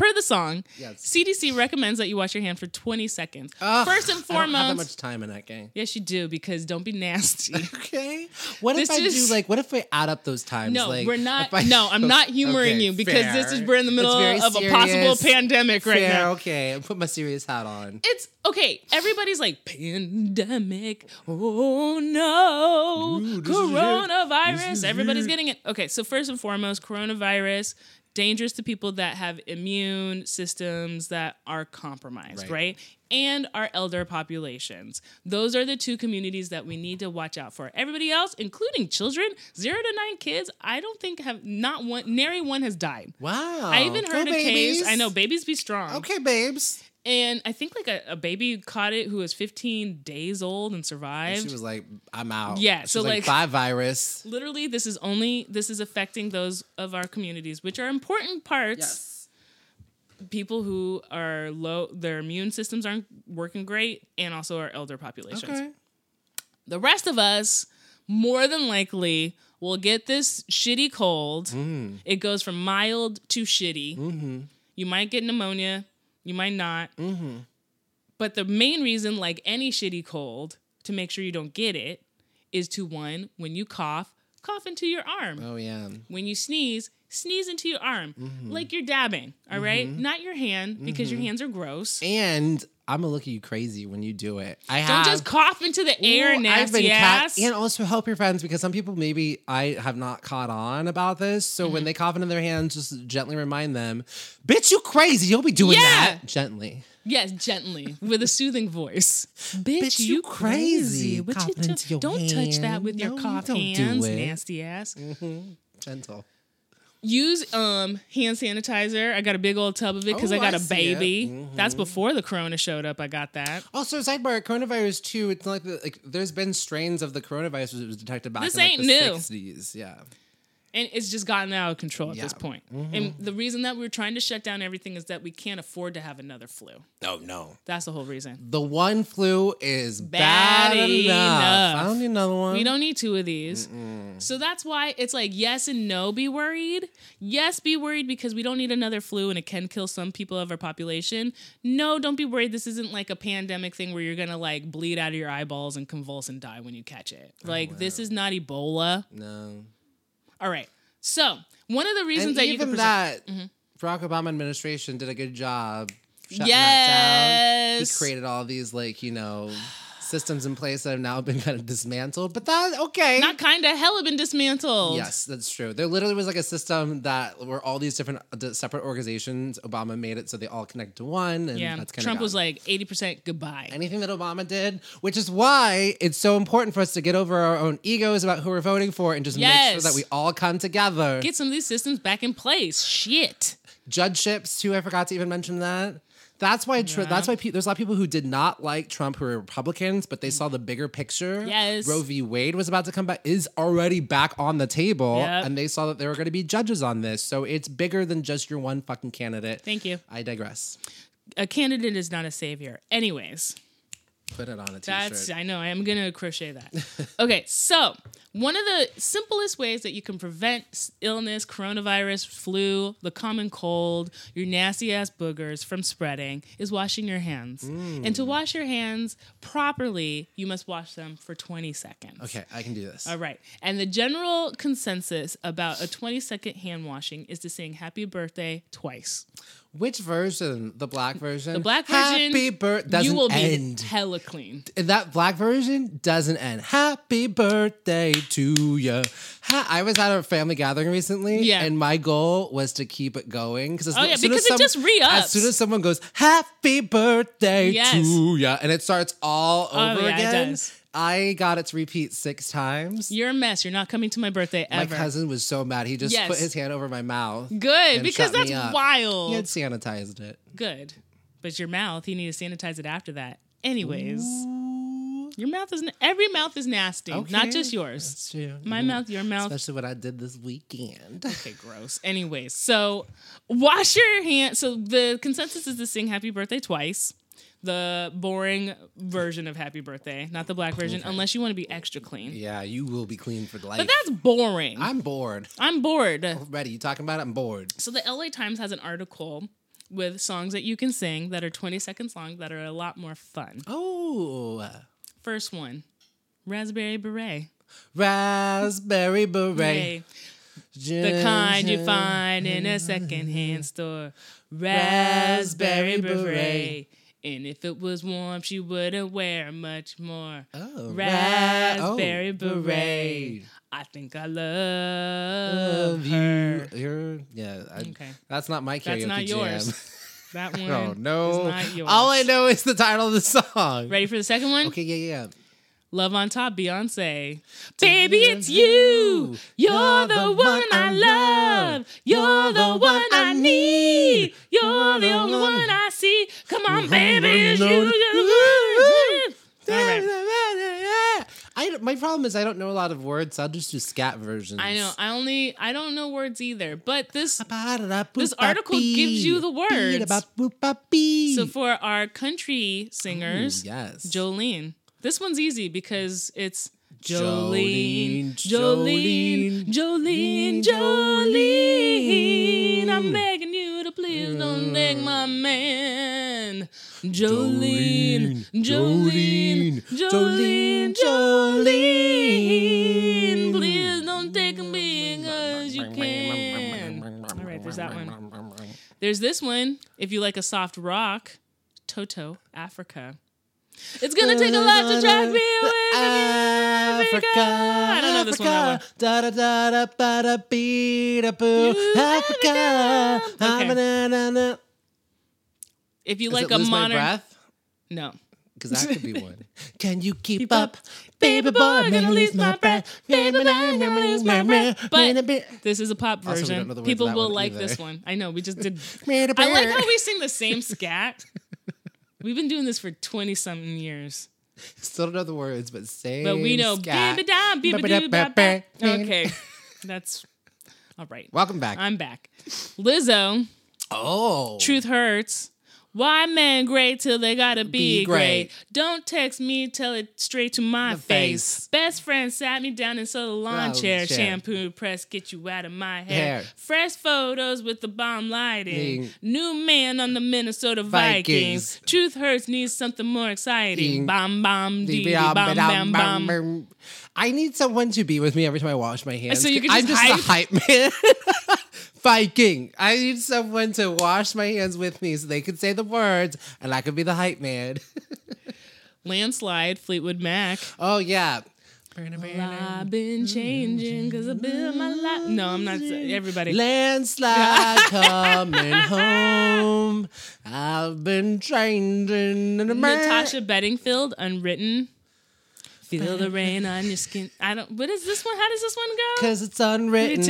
Per the song, Yes. CDC recommends that you wash your hand for 20 seconds. Ugh, First and I don't have that much time in that game. yes, you do because don't be nasty. Okay. What This if I is- do like? What if I add up those times? No, like, we're not. if I- no, I'm not humoring Okay, you because this is we're in the middle of very a possible serious. pandemic right Fair, now. Okay, I put my serious hat on. It's okay. Everybody's like pandemic. Oh no, Ooh, this is it. coronavirus. Everybody's getting it. Okay, so first and foremost, coronavirus dangerous to people that have immune systems that are compromised, Right. right? And our elder populations. Those are the two communities that we need to watch out for. Everybody else, including children, zero to nine kids, I don't think have not one, nary one has died. Wow. I even Go heard a babies. case. I know babies be strong. Okay, babes. And I think like a, a baby caught it who was 15 days old and survived. She was like, I'm out. Yeah, She so like, like- bye virus. Literally, this is only this is affecting those of our communities, which are important parts. People who are low, their immune systems aren't working great, and also our elder populations. Okay. The rest of us, more than likely, will get this shitty cold. Mm. It goes from mild to shitty. Mm-hmm. You might get pneumonia, you might not. Mm-hmm. But the main reason, like any shitty cold, to make sure you don't get it, is to one, when you cough, cough into your arm. Oh yeah. When you sneeze, sneeze into your arm, Mm-hmm. like you're dabbing, all right? Mm-hmm. Not your hand, because your mm-hmm. hands are gross. And I'm gonna look at you crazy when you do it. I Don't just cough into the air, Ooh, I've nasty been ca- ass. and also help your friends because some people maybe I have not caught on about this. So Mm-hmm. when they cough into their hands, just gently remind them, "Bitch, you crazy? You'll be doing Yeah. that gently." Yes, gently, with a soothing voice. Bitch, Bitch, you you crazy. crazy. You do- into your don't touch that hand. with your No, you cough do hands, it. nasty ass. Gentle. Use um hand sanitizer. I got a big old tub of it because Oh, I got I a baby. That's before the corona showed up. I got that. Also, sidebar: coronavirus too. It's like the, like there's been strains of the coronavirus that was detected back This in like, the new. 60s. Yeah. And it's just gotten out of control at this Yeah. Mm-hmm. point. And the reason that we're trying to shut down everything is that we can't afford to have another flu. No, no. That's the whole reason. The one flu is Bad bad, enough. enough. I don't need another one. We don't need two of these. So that's why it's like yes and no be worried. Yes, be worried because we don't need another flu and it can kill some people of our population. No, don't be worried. This isn't like a pandemic thing where you're going to like bleed out of your eyeballs and convulse and die when you catch it. Like this is not Ebola. No. All right. So, one of the reasons And that you even that, Mm-hmm. Barack Obama administration did a good job shutting that down. He created all these like you know systems in place that have now been kind of dismantled. But that okay. not kind of hell hella been dismantled. Yes, that's true. There literally was like a system that were all these different uh, separate organizations. Obama made it so they all connect to one, and Yeah. that's kind Trump of was like 80% goodbye. anything that Obama did, which is why it's so important for us to get over our own egos about who we're voting for and just make sure that we all come together. Get some of these systems back in place. Shit. Judgeships too. I forgot to even mention that. That's why. Tr- That's why pe- there's a lot of people who did not like Trump who were Republicans, but they saw the bigger picture. Yes. Roe v. Wade was about to come back. Is already back on the table, Yep. and they saw that there were going to be judges on this. So it's bigger than just your one fucking candidate. Thank you. I digress. A candidate is not a savior. Anyways, Put it on a t-shirt. that's I know I am gonna crochet that. okay, so one of the simplest ways that you can prevent illness, coronavirus, flu, the common cold, your nasty ass boogers from spreading is washing your hands. And Mm. to wash your hands properly, you must wash them for 20 seconds. okay, I can do this. All right. And the general consensus about a 20 second hand washing is to sing happy birthday twice. Which version? The black version. The black version, Happy birthday you will be end. hella clean. that black version doesn't end. Happy birthday to you. I was at a family gathering recently, Yeah. and my goal was to keep it going because Oh, yeah, because it just re-ups. As soon as someone goes, "Happy birthday Yes. to you," and it starts all Oh, over yeah, it again. I got it to repeat six times. You're a mess. You're not coming to my birthday ever. my cousin was so mad; he just Yes. put his hand over my mouth. Good, because that's wild. He had sanitized it. Good. But your mouth, you need to sanitize it after that. Anyways, your mouth is every mouth is nasty, not just yours. That's true. My Mhm. mouth, your mouth. Especially what I did this weekend. Okay, gross. Anyways, so wash your hands. So the consensus is to sing happy birthday twice. The boring version of happy birthday, not the black version, unless you want to be extra clean. Yeah, you will be clean for the life. But that's boring. I'm, bored. I'm bored. bored. Ready? You talking about it? I'm bored. So the LA Times has an article with songs that you can sing that are 20 seconds long that are a lot more fun. Oh, First one, Raspberry Beret. raspberry beret. The kind you find in a secondhand store. Raspberry Beret. And if it was warm, she wouldn't wear much more. Oh, oh. Raspberry oh, beret. I think I love Love her. you. You're, yeah. I, Okay. That's not my karaoke That's not yours. That one. is no! All I know is the title of the song. Ready for the second one? Okay, yeah, yeah. Love on top, Beyonce. Baby, it's you. You're the one I love. You're the one I need. You're the only one I see. Come on, baby, it's you. You're the one. All right. I, my problem is I don't know a lot of words. So I'll just do scat versions. I know. I only I don't know words either. But this This article gives you the words. so for our country singers, yes. Jolene. This one's easy because it's Jolene, Jolene, Jolene, Jolene, Jolene. I'm begging you to please don't take my man. Jolene, Jolene, Jolene, Jolene. Please don't take me because you can. All right, there's that one. There's this one. If you like a soft rock, Toto, Africa. It's gonna take a lot to drive me away from you, Africa. I don't know this one that well. Da da da da ba da bee da boo. Africa. Africa. Ah, okay. If you Is like it a Lose My breath? no. Because that could be one. Can you keep, Keep up? up. Baby boy, I'm gonna lose my breath. Baby boy, I'm gonna lose my breath. But this is a pop Also, we don't version. know the words of People that will one like either. this one. I know. We just did. I like how we sing the same scat. We've been doing this for twenty something years, Still don't know the words, but same. but we know. scat. Baby down, baby doo, ba, ba. Okay, that's all right. Welcome back. I'm back. Lizzo, oh. Truth Hurts. Why men great till they gotta be, Be great. great. Don't text me, tell it straight to my face. face. Best friend sat me down in a lawn Oh, chair. chair. Shampoo press, get you out of my hair. Hair. Fresh photos with the bomb lighting. Ding. New man on the Minnesota Vikings. Vikings. Truth hurts needs something more exciting. Bam bam dee dee, Bam, bam. I need someone to be with me every time I wash my hands. So you can I'm just just a hype man. Viking. I need someone to wash my hands with me so they can say the words and I could be the hype man. Landslide, Fleetwood Mac. oh yeah. I've been changing because I built my life. No, I'm not. Everybody. Landslide coming home. I've been changing. Natasha Bedingfield, Unwritten. Feel the rain on your skin. I don't. What is this one? How does this one go? Cause it's unwritten.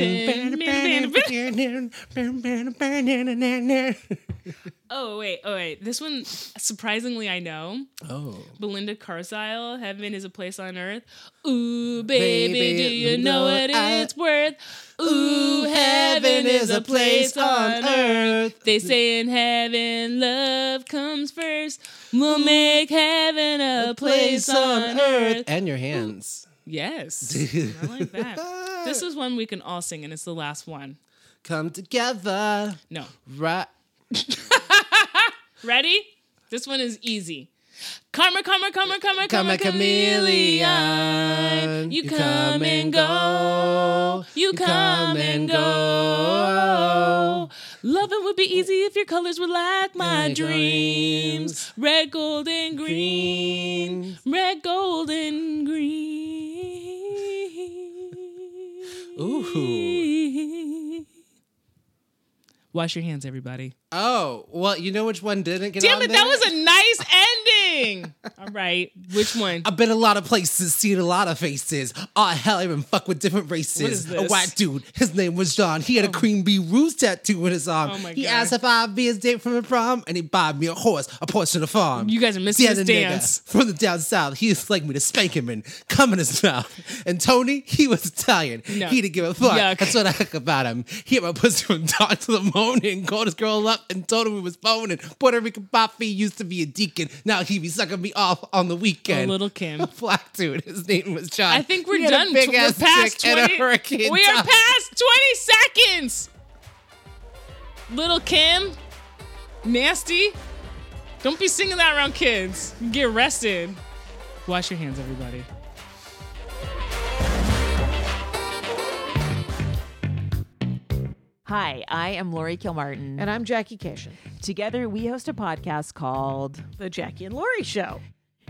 Oh wait, oh wait. This one, surprisingly, I know. oh. Belinda Carlisle, "Heaven is a place on earth." Ooh, baby, Baby, do you know know what I- it's worth? Ooh, heaven is a place on earth. They say in heaven, love comes first. We'll make heaven a place on earth. And your hands. Yes, I like that. This is one we can all sing, and it's the last one. Come together. No, Right. ready? This one is easy. Karma, karma, karma, karma, Come karma, a chameleon. You come and go. You come and go. Loving would be easy if your colors were like my My dreams. dreams. Red, gold, and green. Red, gold, and green. Ooh. Wash your hands, everybody. Oh, well, you know which one didn't get Damn it, there? that was a nice ending. All right, which one? I've been a lot of places, seen a lot of faces. Oh hell, I even fuck with different races. What is A white dude, his name was John. He had a oh. Queen Bee Ruse tattoo on his arm. Oh my he God. asked if I'd be his date from the prom, and he bought me a horse, a portion of the farm. You guys are missing The this other nigga dance. from the down south. He used to like me to spank him and cum in his mouth. And Tony, he was Italian. No. He didn't give a fuck. Yuck. That's what I like about him. He had my pussy from dawn to the morning, called his girl up and told him we was boning. Puerto Rican Poppy used to be a deacon. Now he be sucking me off on the weekend. A little Kim. A black dude. His name was John. I think we're He done. Big We're past dick and a 20. hurricane. We are top. past 20 seconds. Little Kim, nasty. Don't be singing that around kids. You get arrested. Wash your hands, everybody. Hi, I am Laurie Kilmartin. And I'm Jackie Kashian, Together, we host a podcast called The Jackie and Laurie Show.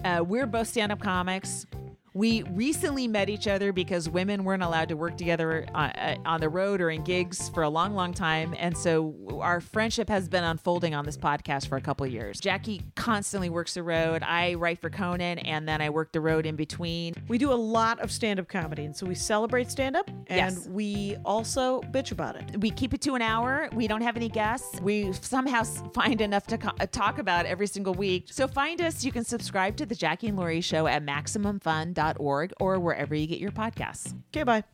uh, We're Both Stand Up Comics. We recently met each other because women weren't allowed to work together on, uh, on the road or in gigs for a long, long time. And so our friendship has been unfolding on this podcast for a couple of years. Jackie constantly works the road. I write for Conan, and then I work the road in between. We do a lot of stand up comedy, and so we celebrate stand up and Yes. we also bitch about it. we keep it to an hour. We don't have any guests. We somehow find enough to co- uh, talk about every single week. So find us. You can subscribe to the Jackie and Laurie Show at MaximumFun.org or wherever you get your podcasts. Okay, bye.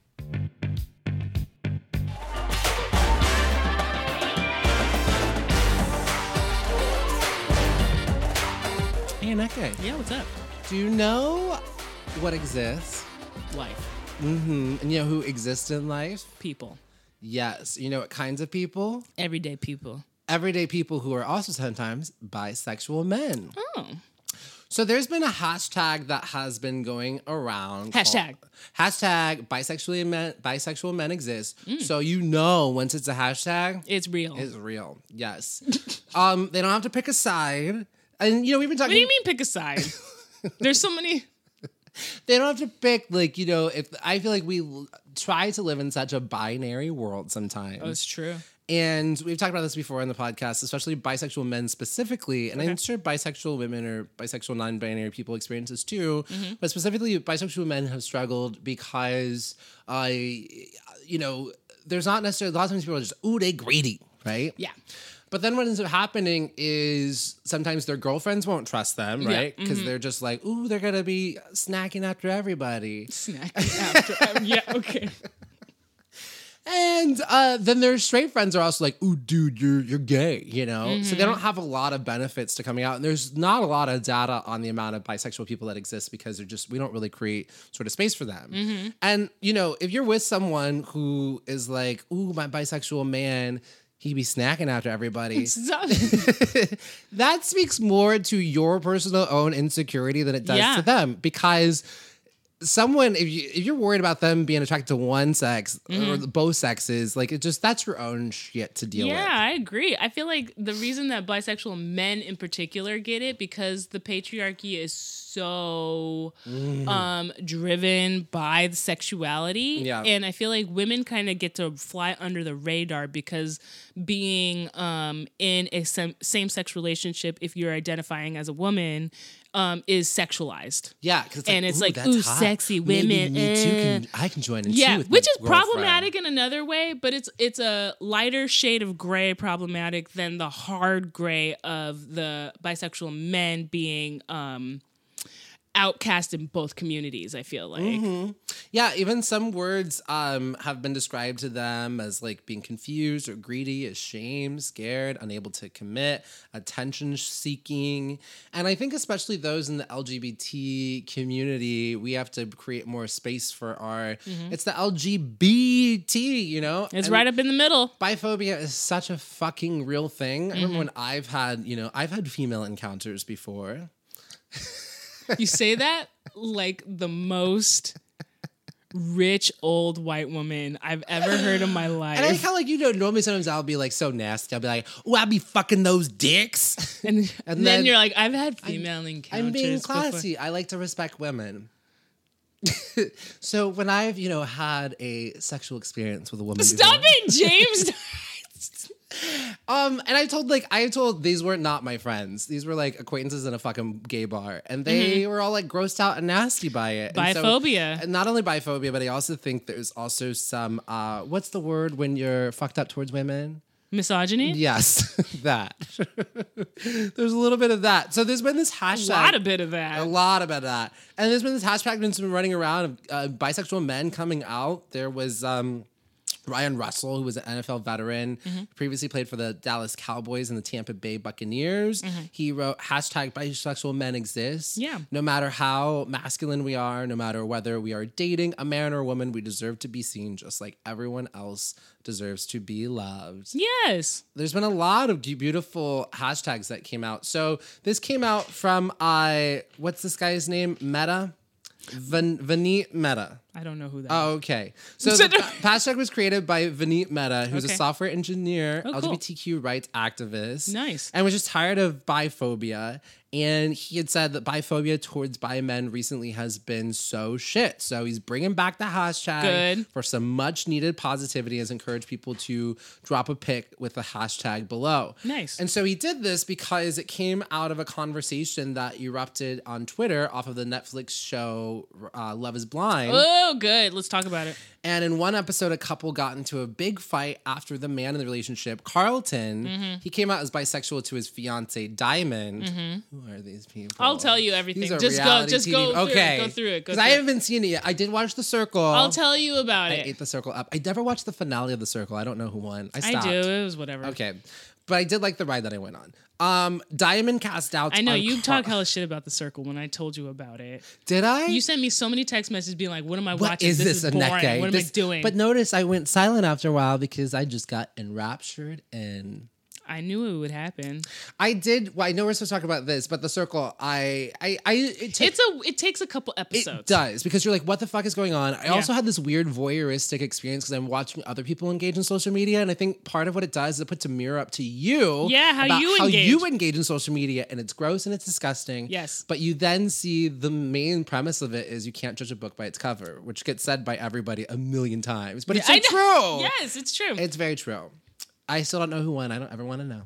Hey, Neke, Yeah, what's up? do you know what exists? Life, Mm-hmm. And you know who exists in life? people, Yes. You know what kinds of people? everyday people. Everyday people who are also sometimes bisexual men. Oh, So there's been a hashtag that has been going around. Hashtag. called- hashtag bisexual men bisexual men exist. Mm. So you know once it's a hashtag, it's real. it's real. Yes. um, they don't have to pick a side. And you know, we've been talking what do you mean pick a side? There's so many. they don't have to pick like, you know, if I feel like we try to live in such a binary world sometimes. Oh, it's true. And we've talked about this before in the podcast, especially bisexual men specifically. And I'm sure bisexual women or bisexual non binary people experience this too. But specifically, bisexual men have struggled because, uh, you know, there's not necessarily, a lot of times people are just, ooh, they greedy, right? Yeah. But then what ends up happening is sometimes their girlfriends won't trust them, Yeah, right? Because they're just like, ooh, they're going to be snacking after everybody. Snacking after. um, yeah. Okay. And uh, then their straight friends are also like, "Ooh, dude, you're you're gay," you know. So they don't have a lot of benefits to coming out, and there's not a lot of data on the amount of bisexual people that exist because they're just we don't really create sort of space for them. And you know, if you're with someone who is like, "Ooh, my bisexual man," he'd be snacking after everybody. That speaks more to your personal own insecurity than it does Yeah. to them because someone if you if you're worried about them being attracted to one sex or both sexes like it just that's your own shit to deal Yeah, with I agree. I feel like the reason that bisexual men in particular get it because the patriarchy is so um driven by the sexuality. Yeah. And I feel like women kind of get to fly under the radar because being um in a same sex relationship if you're identifying as a woman um is sexualized. yeah because And it's like, ooh, sexy women, Maybe me too eh. can, i can join in too Yeah, which is problematic in another way, but it's it's a lighter shade of gray problematic than the hard gray of the bisexual men being um outcast in both communities, I feel like. Mm-hmm. yeah even some words um have been described to them as like being confused or greedy ashamed scared unable to commit attention seeking and i think especially those in the lgbt community we have to create more space for our it's the lgbt you know Mm-hmm. It's And right up in the middle. biphobia is such a fucking real thing i remember when i've had you know i've had female encounters before You say that like the most rich old white woman I've ever heard in my life. And I like how like you know normally sometimes I'll be like so nasty. I'll be like, "Oh, I'll be fucking those dicks." and, and then, then you're like, I've had female encounters. I'm being before." classy. I like to respect women. so when I've you know had a sexual experience with a woman, Stop before- it, James. Um, and I told like I told these were not my friends. These were like acquaintances in a fucking gay bar, and they were all like grossed out and nasty by it. And so- Biphobia. not only biphobia, but I also think there's also some uh, what's the word when you're fucked up towards women? Misogyny? Yes, that. there's a little bit of that. So there's been this hashtag. A lot of bit of that. A lot about that. And there's been this hashtag that's been running around of uh, bisexual men coming out. There was um, Ryan Russell, who was an NFL veteran, Mm-hmm. previously played for the Dallas Cowboys and the Tampa Bay Buccaneers. He wrote hashtag bisexual men exist. Mm-hmm. Yeah. No matter how masculine we are, no matter whether we are dating a man or a woman, we deserve to be seen just like everyone else deserves to be loved Yes. there's been a lot of beautiful hashtags that came out. So this came out from uh what's this guy's name? Mehta. Van, Mehta. I don't know who that. Oh, okay. So the pa- was created by Vaneet Mehta, who's Okay. a software engineer, Oh, cool. LGBTQ rights activist. Nice. And was just tired of biphobia. And he had said that biphobia towards bi men recently has been so shit. So he's bringing back the hashtag Good. for some much needed positivity. Has encouraged people to drop a pic with the hashtag below. Nice. And so he did this because it came out of a conversation that erupted on Twitter off of the Netflix show uh, Love Is Blind. Oh, good. Let's talk about it. And in one episode, a couple got into a big fight after the man in the relationship, Carlton, Mm-hmm. he came out as bisexual to his fiance Diamond. Who are these people? I'll tell you everything. Just go- just TV go through it, Okay, go through it, Because I haven't seen it yet. I did watch The Circle. I'll tell you about I it. I ate The Circle up. I never watched the finale of The Circle. I don't know who won. I I stopped. do. It was whatever. Okay, but I did like the ride that I went on. Um, Diamond cast out. I know you Car- talk hella shit about the circle when I told you about it. Did I? You sent me so many text messages being like, "What am I What watching? is this, a boring. neck gay? What am I doing?" But notice I went silent after a while because I just got enraptured and I knew it would happen. I did. Well, I know we're supposed to talk about this, but the circle. I, I, I. It, It's a. It takes a couple episodes. it does because you're like, what the fuck is going on? I Yeah. also had this weird voyeuristic experience because I'm watching other people engage in social media, and I think part of what it does is it puts a mirror up to you. Yeah, how about you how engage. you engage in social media, and it's gross and it's disgusting. Yes. but you then see the main premise of it is you can't judge a book by its cover, which gets said by everybody a million times, but it's so true. Yes, it's true. It's very true. I still don't know who won. I don't ever want to know.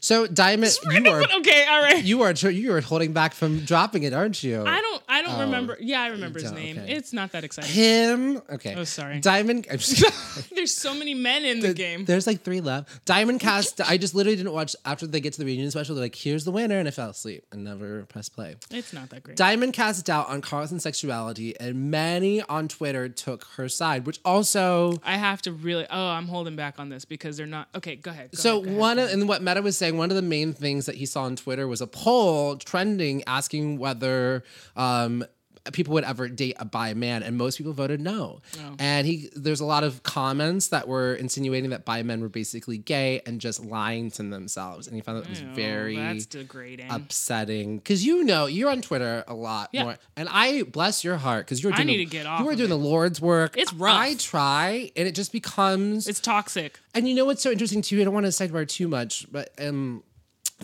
So Diamond, you are okay, all right. you are you are holding back from dropping it, aren't you? I don't. I don't oh. remember. Yeah, I remember his name. okay. It's not that exciting. Him. Okay. Oh, sorry. Diamond. There's so many men in the game. There's like three left. Diamond Cast. I just literally didn't watch after they get to the reunion special. They're like, "Here's the winner," and I fell asleep and never pressed play. It's not that great. Diamond cast doubt on Carlton's sexuality, and many on Twitter took her side, which also I have to really. Oh, I'm holding back on this because they're not. Okay, go ahead. go So ahead, go one of, and what Mehta was saying, one of the main things that he saw on Twitter was a poll trending asking whether um, people would ever date a bi man, and most people voted no. Oh. And he, there's a lot of comments that were insinuating that bi men were basically gay and just lying to themselves, and he found that was ahead. Oh, very That's degrading. upsetting because you know you're on Twitter a lot Yeah. more, and I bless your heart because you're I doing need the, to get off You were doing it. the Lord's work. It's rough. I try, and it just becomes it's toxic. and you know what's so interesting too? I don't want to sidebar too much, but um,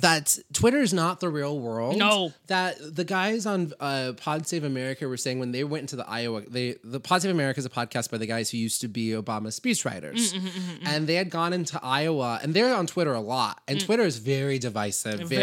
that Twitter is not the real world. No. that the guys on uh, Pod Save America were saying when they went into the Iowa, they the Pod Save America is a podcast by the guys who used to be Obama speechwriters, Mm, and they had gone into Iowa, and they're on Twitter a lot, and Twitter is very divisive, very,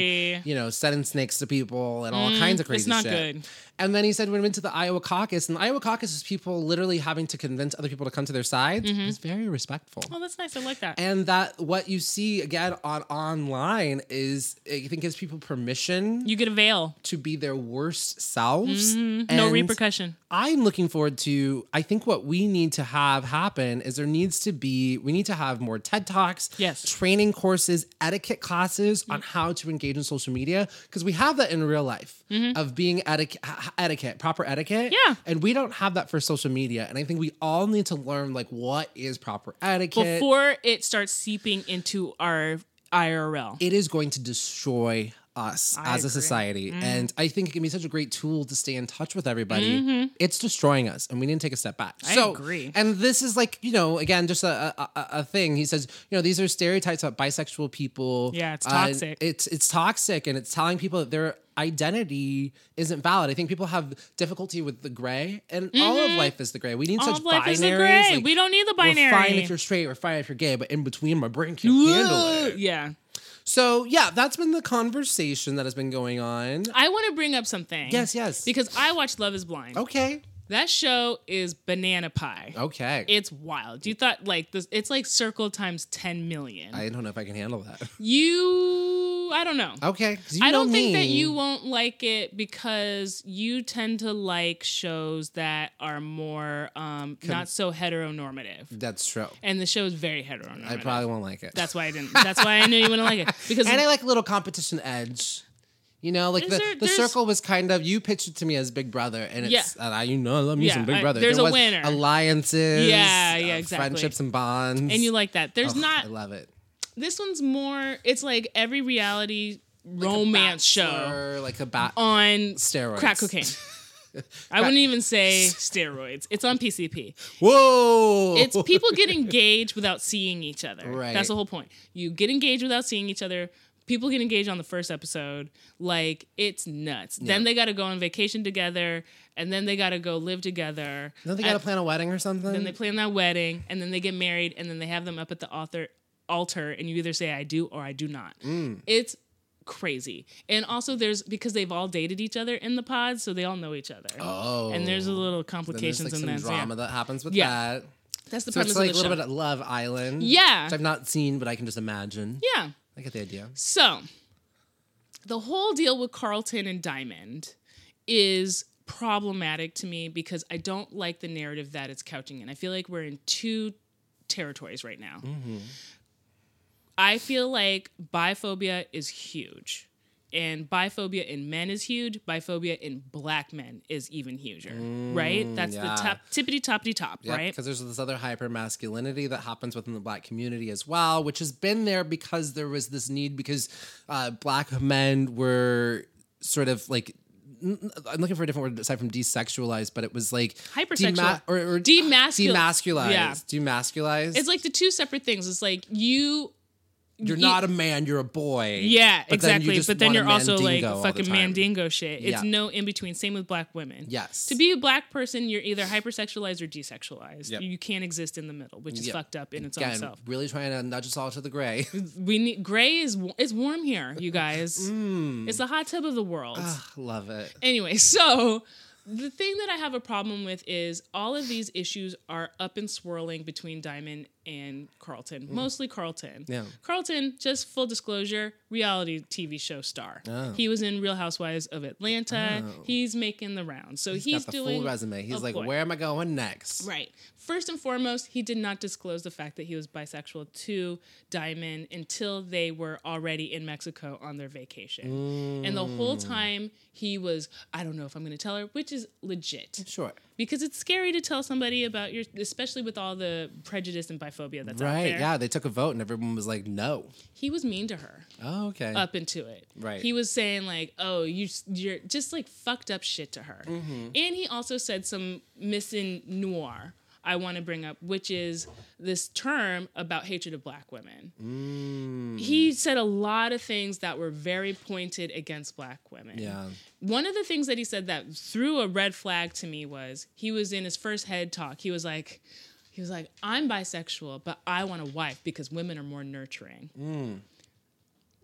Mm. You know, sending snakes to people and all mm, kinds of crazy it's not shit. good. And then he said when we went to the Iowa caucus, and the Iowa caucus is people literally having to convince other people to come to their side. Mm-hmm. It's very respectful. Oh, that's nice. I like that. And that what you see again on online is I think gives people permission you get a veil. to be their worst selves. Mm-hmm. No repercussion. I'm looking forward to I think what we need to have happen is there needs to be we need to have more TED Talks, Yes. training courses, etiquette classes mm. on how to engage in social media because we have that in real life mm-hmm. of being etiquette, etiquette, proper etiquette. Yeah. And we don't have that for social media and I think we all need to learn like what is proper etiquette Before it starts seeping into our IRL. it is going to destroy us I as a agree. Mm-hmm. society. And I think it can be such a great tool to stay in touch with everybody. Mm-hmm. It's destroying us, and we need to take a step back. I so, agree. And this is like, you know, again, just a, a, a- thing. He says, you know, these are stereotypes about bisexual people. Yeah, it's Uh, toxic. it's it's toxic, and it's telling people that their identity isn't valid. I think people have difficulty with the gray, and all of life is the gray. We need Mm-hmm. All such of life binaries. is the gray. like, we don't need the binary. We're fine if you're straight. We're fine if you're gay. But in between, my brain can't handle it. Yeah. So yeah, that's been the conversation that has been going on. I want to bring up something. Yes, yes. Because I watched Love is Blind. Okay. That show is banana pie. Okay. It's wild. You thought like this it's like circle times 10 million. I don't know if I can handle that. you I don't know. Okay. I don't think that you won't like it because you tend to like shows that are more um not so heteronormative. That's true. And the show is very heteronormative. I probably won't like it. That's why I didn't. That's why I knew you wouldn't like it because and I like a little competition edge. You know, like Is the, there- the there's- circle was kind of you pitched it to me as Big Brother, and it's Yeah. I you know I love me Yeah, some Big I- Brother. there's There a was winner. Alliances, Yeah, yeah, uh, exactly. friendships and bonds, and you like that. There's Ugh, not I love it. this one's more. It's like every reality romance show Bachelor, like a bat. on Steroids. crack cocaine. I wouldn't even say steroids. It's on PCP. Whoa! It's people get engaged without seeing each other. Right. That's the whole point. You get engaged without seeing each other. People get engaged on the first episode. Like it's nuts. Then they got to go on vacation together, and then they got to go live together. Don't they got to And plan a wedding or something? Then they plan that wedding, and then they get married, and then they have them up at the altar, altar, and you either say I do or I do not. Mm. It's crazy. And also, there's because they've all dated each other in the pods, so they all know each other. oh, and there's a little then complications like in that. so yeah. drama that happens with Yeah. that. That's the So premise it's like a little show. bit of Love Island. Yeah. which I've not seen, but I can just imagine. yeah. I get the idea. So, the whole deal with Carlton and Diamond is problematic to me because I don't like the narrative that it's couching in. I feel like we're in two territories right now. Mm-hmm. I feel like biphobia is huge. And biphobia in men is huge. Biphobia in black men is even huger, right? That's yeah. the top tippity toppity top, Yeah, right? because there's this other hyper masculinity that happens within the black community as well, which has been there because there was this need because uh, black men were sort of like. I'm looking for a different word aside from desexualized, but it was like Hypersexual. or, or Demascul- demasculized, Yeah. demasculized. It's like the two separate things. It's like you you're you- not a man, you're a boy. Yeah, But exactly. just but then you're also like fucking mandingo shit. It's Yeah. no in between. Same with black women. Yes. To be a black person, you're either hypersexualized or desexualized. Yep. You can't exist in the middle, which is Yep. fucked up in its own Again, self. really trying to nudge us all to the gray. We need gray is it's warm here, you guys. It's the hot tub of the world. Mm. Ah, Love it. Anyway, so the thing that I have a problem with is all of these issues are up and swirling between Diamond and Carlton, mostly Carlton. Mm. Yeah. Carlton, just full disclosure, reality TV show star. Oh. He was in Real Housewives of Atlanta. He's making the rounds. So he's, Got the doing full resume. He's like, where am I going next? Right. First and foremost, he did not disclose the fact that he was bisexual to Diamond until they were already in Mexico on their vacation. And the whole Mm. time he was, I don't know if I'm going to tell her, which is legit. Sure. Because it's scary to tell somebody about your, especially with all the prejudice and biphobia that's out Right. there. Yeah. They took a vote and everyone was like, no. He was mean to her Oh, okay. up into it. Right. He was saying like, "Oh, you you're just like fucked up shit to her." Mm-hmm. And he also said some misogynoir I want to bring up, which is this term about hatred of black women. Mm. He said a lot of things that were very pointed against black women. Yeah. One of the things that he said that threw a red flag to me was he was in his first head talk. He was like, he was like, I'm bisexual, but I want a wife because women are more nurturing.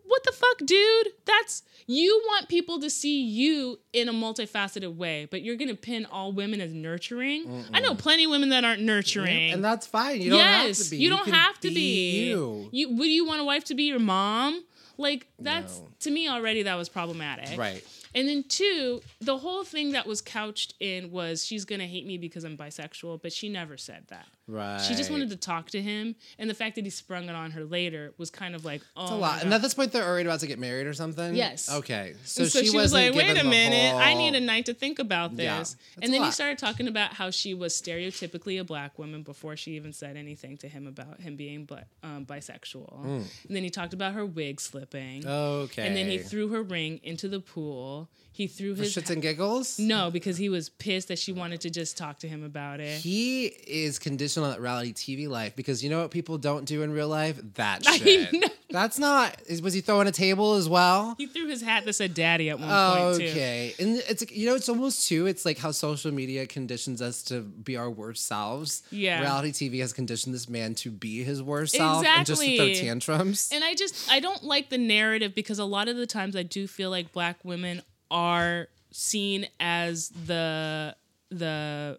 What the fuck, dude? That's you want people to see you in a multifaceted way, but you're gonna pin all women as nurturing. I know plenty of women that aren't nurturing. And that's fine. You don't yes, have to be. you don't can have to be. you. You would you want a wife to be your mom? Like that's No. to me already that was problematic. Right. And then two, the whole thing that was couched in was she's gonna hate me because I'm bisexual, but she never said that. Right. She just wanted to talk to him, and the fact that he sprung it on her later was kind of like, oh, It's a my lot. And at this point, they're already about to get married or something. Yes. Okay. So, so she, was wasn't like, wait a minute, I need a night to think about this. that's and then he started talking about how she was stereotypically a black woman before she even said anything to him about him being bi- um, bisexual. And then he talked about her wig slipping. Okay. And then he threw her ring into the pool. He threw For his shits and giggles. no, because he was pissed that she wanted to just talk to him about it. He is conditioned on that reality TV life because you know what people don't do in real life? That shit. That's not. Was he throwing a table as well? He threw his hat that said "daddy" at one point too. okay. And it's like, you know, it's almost too, it's like how social media conditions us to be our worst selves. Yeah. Reality TV has conditioned this man to be his worst self and just to throw tantrums. And I just I don't like the narrative because a lot of the times I do feel like black women are seen as the the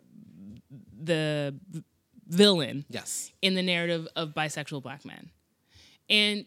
the villain yes. in the narrative of bisexual black men. And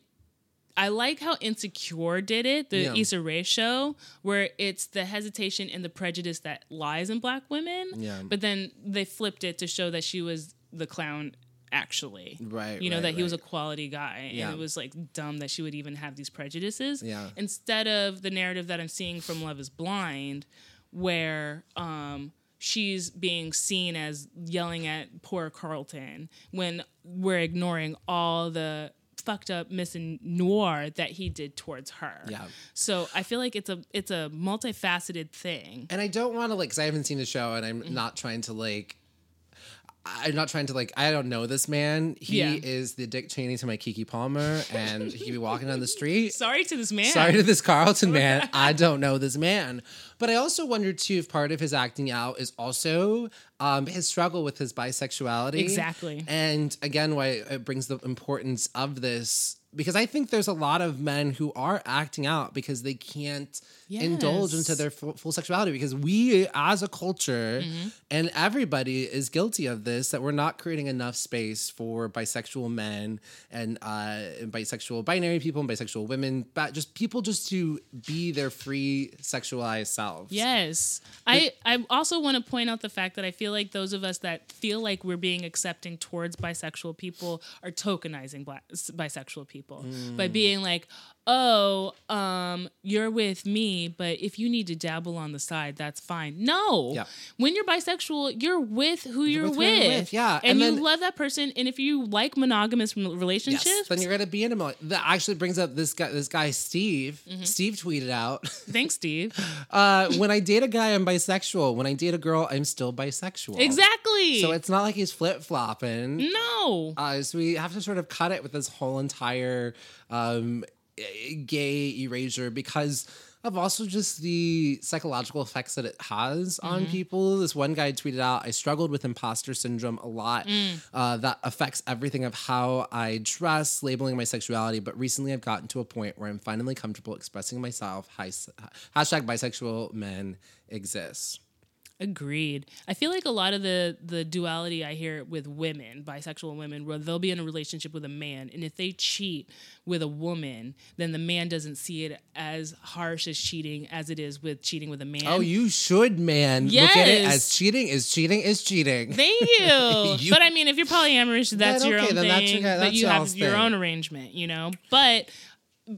I like how Insecure did it, the Yeah. Issa Rae show, where it's the hesitation and the prejudice that lies in black women. Yeah. But then they flipped it to show that she was the clown actually. Right, You know, right, that he was a quality guy. Yeah. And it was like dumb that she would even have these prejudices. Yeah. Instead of the narrative that I'm seeing from Love is Blind, where um she's being seen as yelling at poor Carlton when we're ignoring all the fucked up misogynoir that he did towards her. Yeah. So I feel like it's a it's a multifaceted thing. And I don't want to like, because I haven't seen the show, and Mm-hmm. I'm not trying to like. I'm not trying to like. I don't know this man. He Yeah. is the Dick Cheney to my Keke Palmer, and he could be walking down the street. Sorry to this man. Sorry to this Carlton man. I don't know this man. But I also wonder too if part of his acting out is also um, his struggle with his bisexuality. Exactly. And again, why it brings the importance of this because I think there's a lot of men who are acting out because they can't indulge into their full, full sexuality because we as a culture Mm-hmm. and everybody is guilty of this that we're not creating enough space for bisexual men and uh and bisexual binary people and bisexual women but just people just to be their free sexualized selves Yes. I, I also want to point out the fact that I feel like those of us that feel like we're being accepting towards bisexual people are tokenizing black, bisexual people by Mm. being like, oh, um, you're with me, but if you need to dabble on the side, that's fine. No. Yeah. When you're bisexual, you're with who you're, with with. who you're with, yeah. And, And you love that person. And if you like monogamous relationships, Yes, then you're gonna be in a mo- that actually brings up this guy this guy Steve Mm-hmm. Steve tweeted out thanks, Steve. uh when I date a guy I'm bisexual when I date a girl I'm still bisexual exactly. so it's not like he's flip-flopping no. Uh, so we have to sort of cut it with this whole entire um, gay erasure because of also just the psychological effects that it has on people. This one guy tweeted out, I struggled with imposter syndrome a lot. Uh, that affects everything of how I dress, labeling my sexuality. But recently I've gotten to a point where I'm finally comfortable expressing myself. Hi- Hashtag bisexual men exist. Agreed. I feel like a lot of the the duality I hear with women, bisexual women, where they'll be in a relationship with a man, and if they cheat with a woman, then the man doesn't see it as harsh as cheating as it is with cheating with a man. Oh, you should, man. Look at it as cheating is cheating is cheating. Thank you. You- but I mean, if you're polyamorous, that's your okay, own thing. that's your guy- that that's you have your own arrangement, you know. But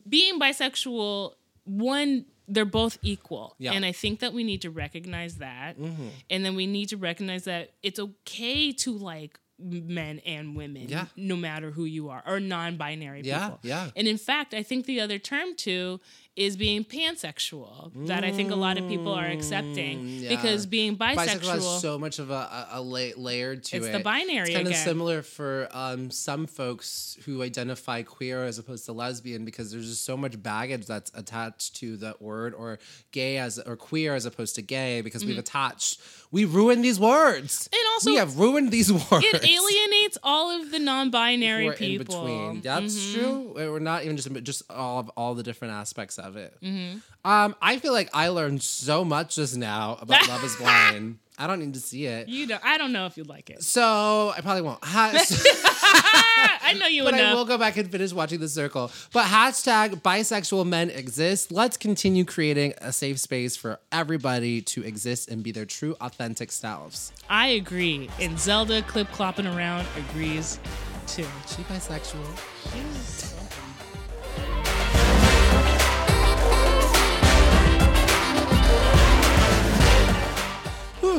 being bisexual, one, they're both equal, Yeah. Mm-hmm. and I think that we need to recognize that, and then we need to recognize that it's okay to like men and women, Yeah. no matter who you are, or non-binary Yeah, people. yeah. And in fact, I think the other term too is being pansexual that I think a lot of people are accepting Mm, yeah. because being bisexual has so much of a, a, a la- layer to It's it. the binary It's kind of similar for um, some folks who identify queer as opposed to lesbian because there's just so much baggage that's attached to the word or gay as or queer as opposed to gay because we've attached we ruined these words. Mm-hmm. And also- we have ruined these words. it alienates all of the non-binary We're people. in between. That's Mm-hmm. true. We're not even just just all of all the different aspects of it. Mm-hmm. Um, I feel like I learned so much just now about Love Is Blind. I don't need to see it. You don't. I don't know if you'd like it. So I probably won't. I know you but I enough. will go back and finish watching The Circle. But hashtag bisexual men exist. Let's continue creating a safe space for everybody to exist and be their true, authentic selves. I agree, and Zelda clip clopping around agrees too. She bisexual.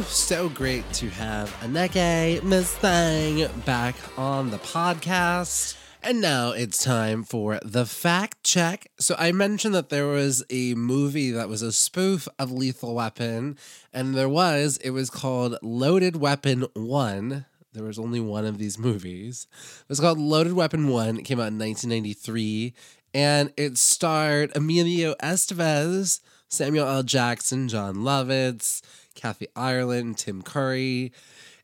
So great to have Aneke Miss Thang back on the podcast. And now it's time for the fact check. So I mentioned that there was a movie that was a spoof of Lethal Weapon, and there was, it was called Loaded Weapon 1. There was only one of these movies. It was called Loaded Weapon 1. It came out in 1993, and it starred Emilio Estevez, Samuel L. Jackson, Jon Lovitz, Kathy Ireland, Tim Curry.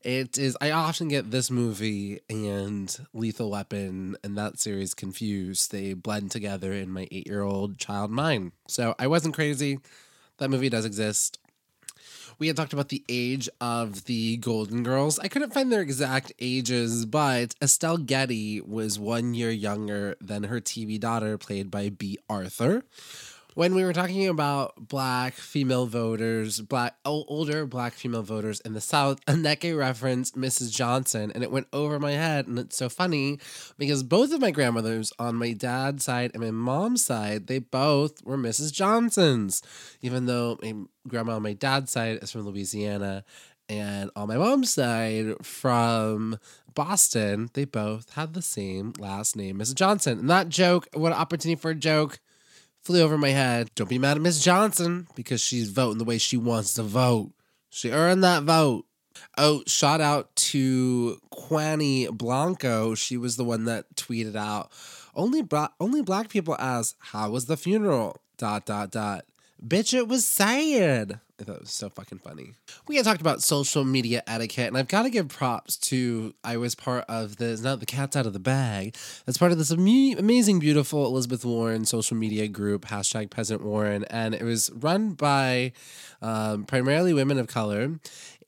It is, I often get this movie and Lethal Weapon and that series confused. They blend together in my eight year old child mind. So I wasn't crazy. That movie does exist. We had talked about the age of the Golden Girls. I couldn't find their exact ages, but Estelle Getty was one year younger than her TV daughter, played by Bea Arthur. When we were talking about black female voters, black older black female voters in the South, and Aneke referenced Mrs. Johnson, and it went over my head. And it's so funny because both of my grandmothers on my dad's side and my mom's side, they both were Mrs. Johnsons, even though my grandma on my dad's side is from Louisiana And on my mom's side, from Boston, they both had the same last name, Miss Johnson. And that joke, what an opportunity for a joke, flew over my head. Don't be mad at Miss Johnson because she's voting the way she wants to vote. She earned that vote. Oh, shout out to Quanny Blanco. She was the one that tweeted out only bla- only black people ask, How was the funeral? Dot dot dot. Bitch, it was sad. I thought it was so fucking funny. We had talked about social media etiquette, and I've got to give props to. I was part of this, not the cat's out of the bag. As part of this ame- amazing, beautiful Elizabeth Warren social media group, hashtag President Warren, and it was run by um, primarily women of color.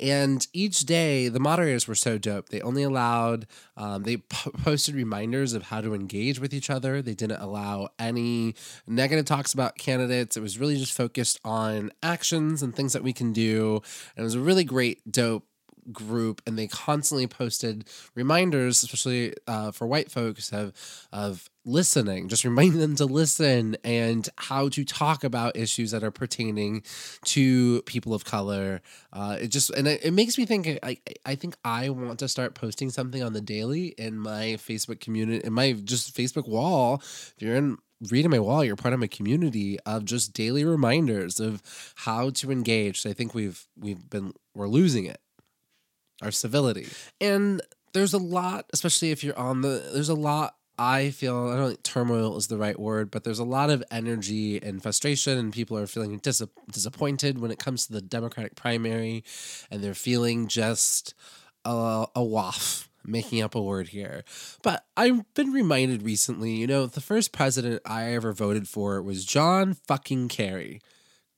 And each day, the moderators were so dope. They only allowed, um, they po- posted reminders of how to engage with each other. They didn't allow any negative talks about candidates. It was really just focused on actions and things that we can do. And it was a really great, dope group and they constantly posted reminders especially uh, for white folks of of listening just reminding them to listen and how to talk about issues that are pertaining to people of color. Uh, it just and it, it makes me think I, I think i want to start posting something on the daily in my facebook community in my just facebook wall. If you're in reading my wall you're part of my community of just daily reminders of how to engage. So i think we've we've been we're losing it our civility. And there's a lot, especially if you're on the, there's a lot. I feel I don't think turmoil is the right word, but there's a lot of energy and frustration, and people are feeling dis- disappointed when it comes to the Democratic primary, and they're feeling just a, a waff making up a word here. But I've been reminded recently, you know, the first president I ever voted for was John fucking Kerry.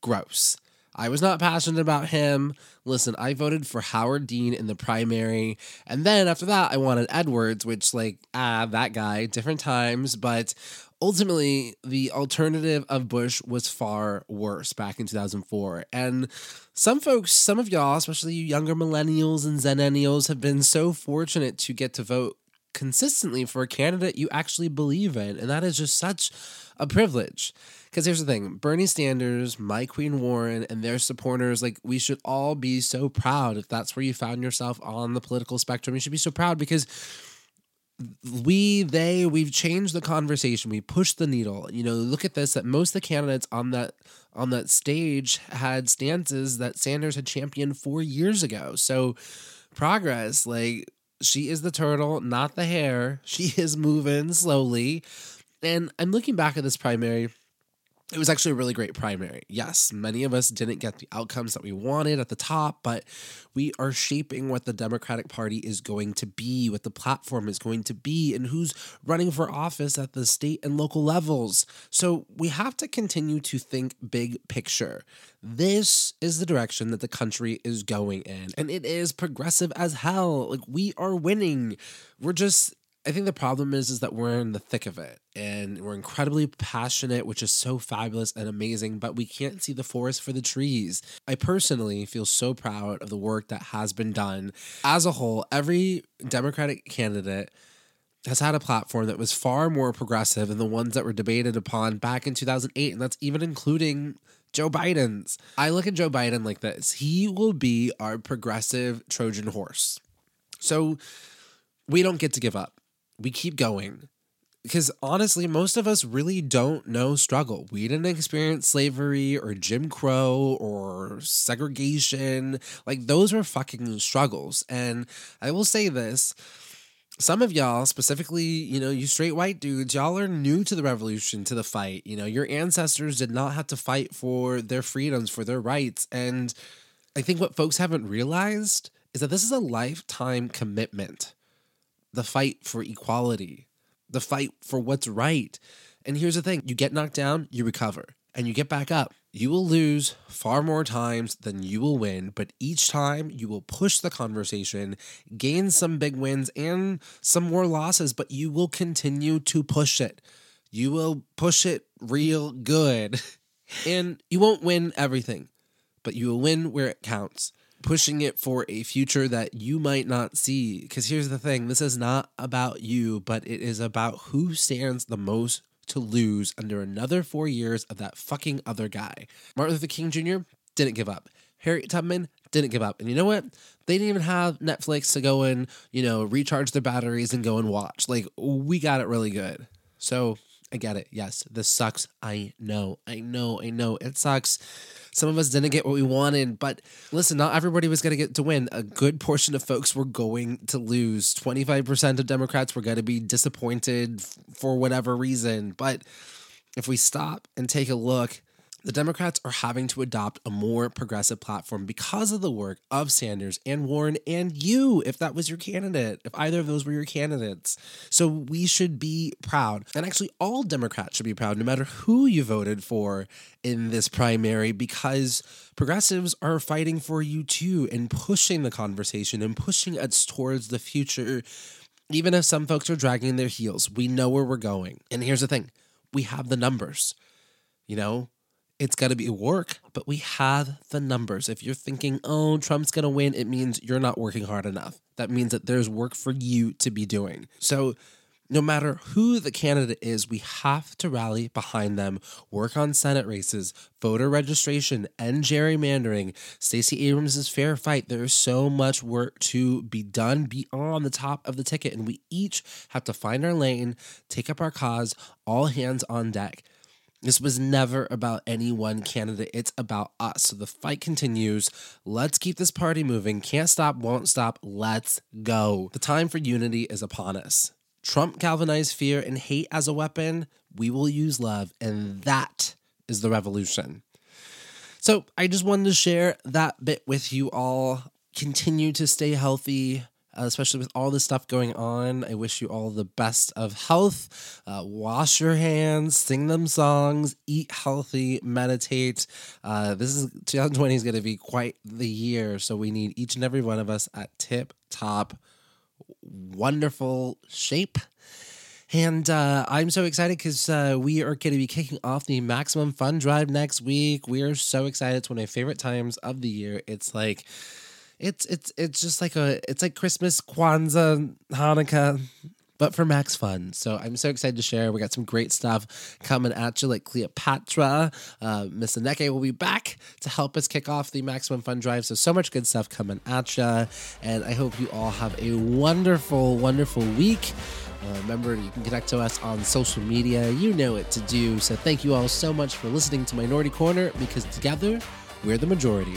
Gross. I was not passionate about him. Listen, I voted for Howard Dean in the primary. And then after that, I wanted Edwards, which, like, ah, that guy, different times. But ultimately, the alternative of Bush was far worse back in 2004. And some folks, some of y'all, especially you younger millennials and zenennials, have been so fortunate to get to vote consistently for a candidate you actually believe in. And that is just such a privilege. Because here's the thing Bernie Sanders, Mike Queen Warren, and their supporters, like, we should all be so proud if that's where you found yourself on the political spectrum. You should be so proud because we, they, we've changed the conversation. We pushed the needle. You know, look at this that most of the candidates on that on that stage had stances that Sanders had championed four years ago. So progress, like she is the turtle, not the hare. She is moving slowly. And I'm looking back at this primary it was actually a really great primary. Yes, many of us didn't get the outcomes that we wanted at the top, but we are shaping what the Democratic Party is going to be, what the platform is going to be, and who's running for office at the state and local levels. So we have to continue to think big picture. This is the direction that the country is going in, and it is progressive as hell. Like we are winning. We're just I think the problem is is that we're in the thick of it and we're incredibly passionate, which is so fabulous and amazing, but we can't see the forest for the trees. I personally feel so proud of the work that has been done. As a whole, every Democratic candidate has had a platform that was far more progressive than the ones that were debated upon back in 2008, and that's even including Joe Biden's. I look at Joe Biden like this he will be our progressive Trojan horse. So we don't get to give up we keep going because honestly, most of us really don't know struggle. We didn't experience slavery or Jim Crow or segregation. Like, those were fucking struggles. And I will say this some of y'all, specifically, you know, you straight white dudes, y'all are new to the revolution, to the fight. You know, your ancestors did not have to fight for their freedoms, for their rights. And I think what folks haven't realized is that this is a lifetime commitment the fight for equality, the fight for what's right. And here's the thing you get knocked down, you recover, and you get back up. You will lose far more times than you will win, but each time you will push the conversation, gain some big wins and some more losses, but you will continue to push it. You will push it real good. And you won't win everything, but you will win where it counts pushing it for a future that you might not see. Because here's the thing this is not about you, but it is about who stands the most to lose under another four years of that fucking other guy. Martin Luther King Jr. didn't give up. Harriet Tubman didn't give up. And you know what? They didn't even have Netflix to go and, you know, recharge their batteries and go and watch. Like, we got it really good. So I get it. Yes, this sucks. I know. I know. I know. It sucks. Some of us didn't get what we wanted, but listen, not everybody was going to get to win. A good portion of folks were going to lose. 25% of Democrats were going to be disappointed for whatever reason. But if we stop and take a look, the Democrats are having to adopt a more progressive platform because of the work of Sanders and Warren and you, if that was your candidate, if either of those were your candidates. So we should be proud. And actually, all Democrats should be proud, no matter who you voted for in this primary, because progressives are fighting for you too and pushing the conversation and pushing us towards the future. Even if some folks are dragging their heels, we know where we're going. And here's the thing we have the numbers. You know, it's got to be work, but we have the numbers. If you're thinking, oh, Trump's going to win, it means you're not working hard enough. That means that there's work for you to be doing. So, no matter who the candidate is, we have to rally behind them, work on Senate races, voter registration, and gerrymandering. Stacey Abrams' fair fight. There is so much work to be done beyond the top of the ticket, and we each have to find our lane, take up our cause, all hands on deck. This was never about any one candidate. It's about us. So the fight continues. Let's keep this party moving. Can't stop, won't stop. Let's go. The time for unity is upon us. Trump galvanized fear and hate as a weapon. We will use love. And that is the revolution. So I just wanted to share that bit with you all. Continue to stay healthy uh, especially with all this stuff going on. I wish you all the best of health. Uh, wash your hands, sing them songs, eat healthy, meditate. Uh, this is 2020 is going to be quite the year, so we need each and every one of us at tip top, wonderful shape. And uh, I'm so excited because uh, we are going to be kicking off the Maximum Fun Drive next week. We are so excited. It's one of my favorite times of the year. It's like it's it's it's just like a it's like Christmas, Kwanzaa, Hanukkah, but for Max Fun. So I'm so excited to share. We got some great stuff coming at you, like Cleopatra. Uh, Miss Aneke will be back to help us kick off the Maximum Fun Drive. So so much good stuff coming at you, and I hope you all have a wonderful, wonderful week. Uh, remember, you can connect to us on social media. You know what to do. So thank you all so much for listening to Minority Korner because together we're the majority.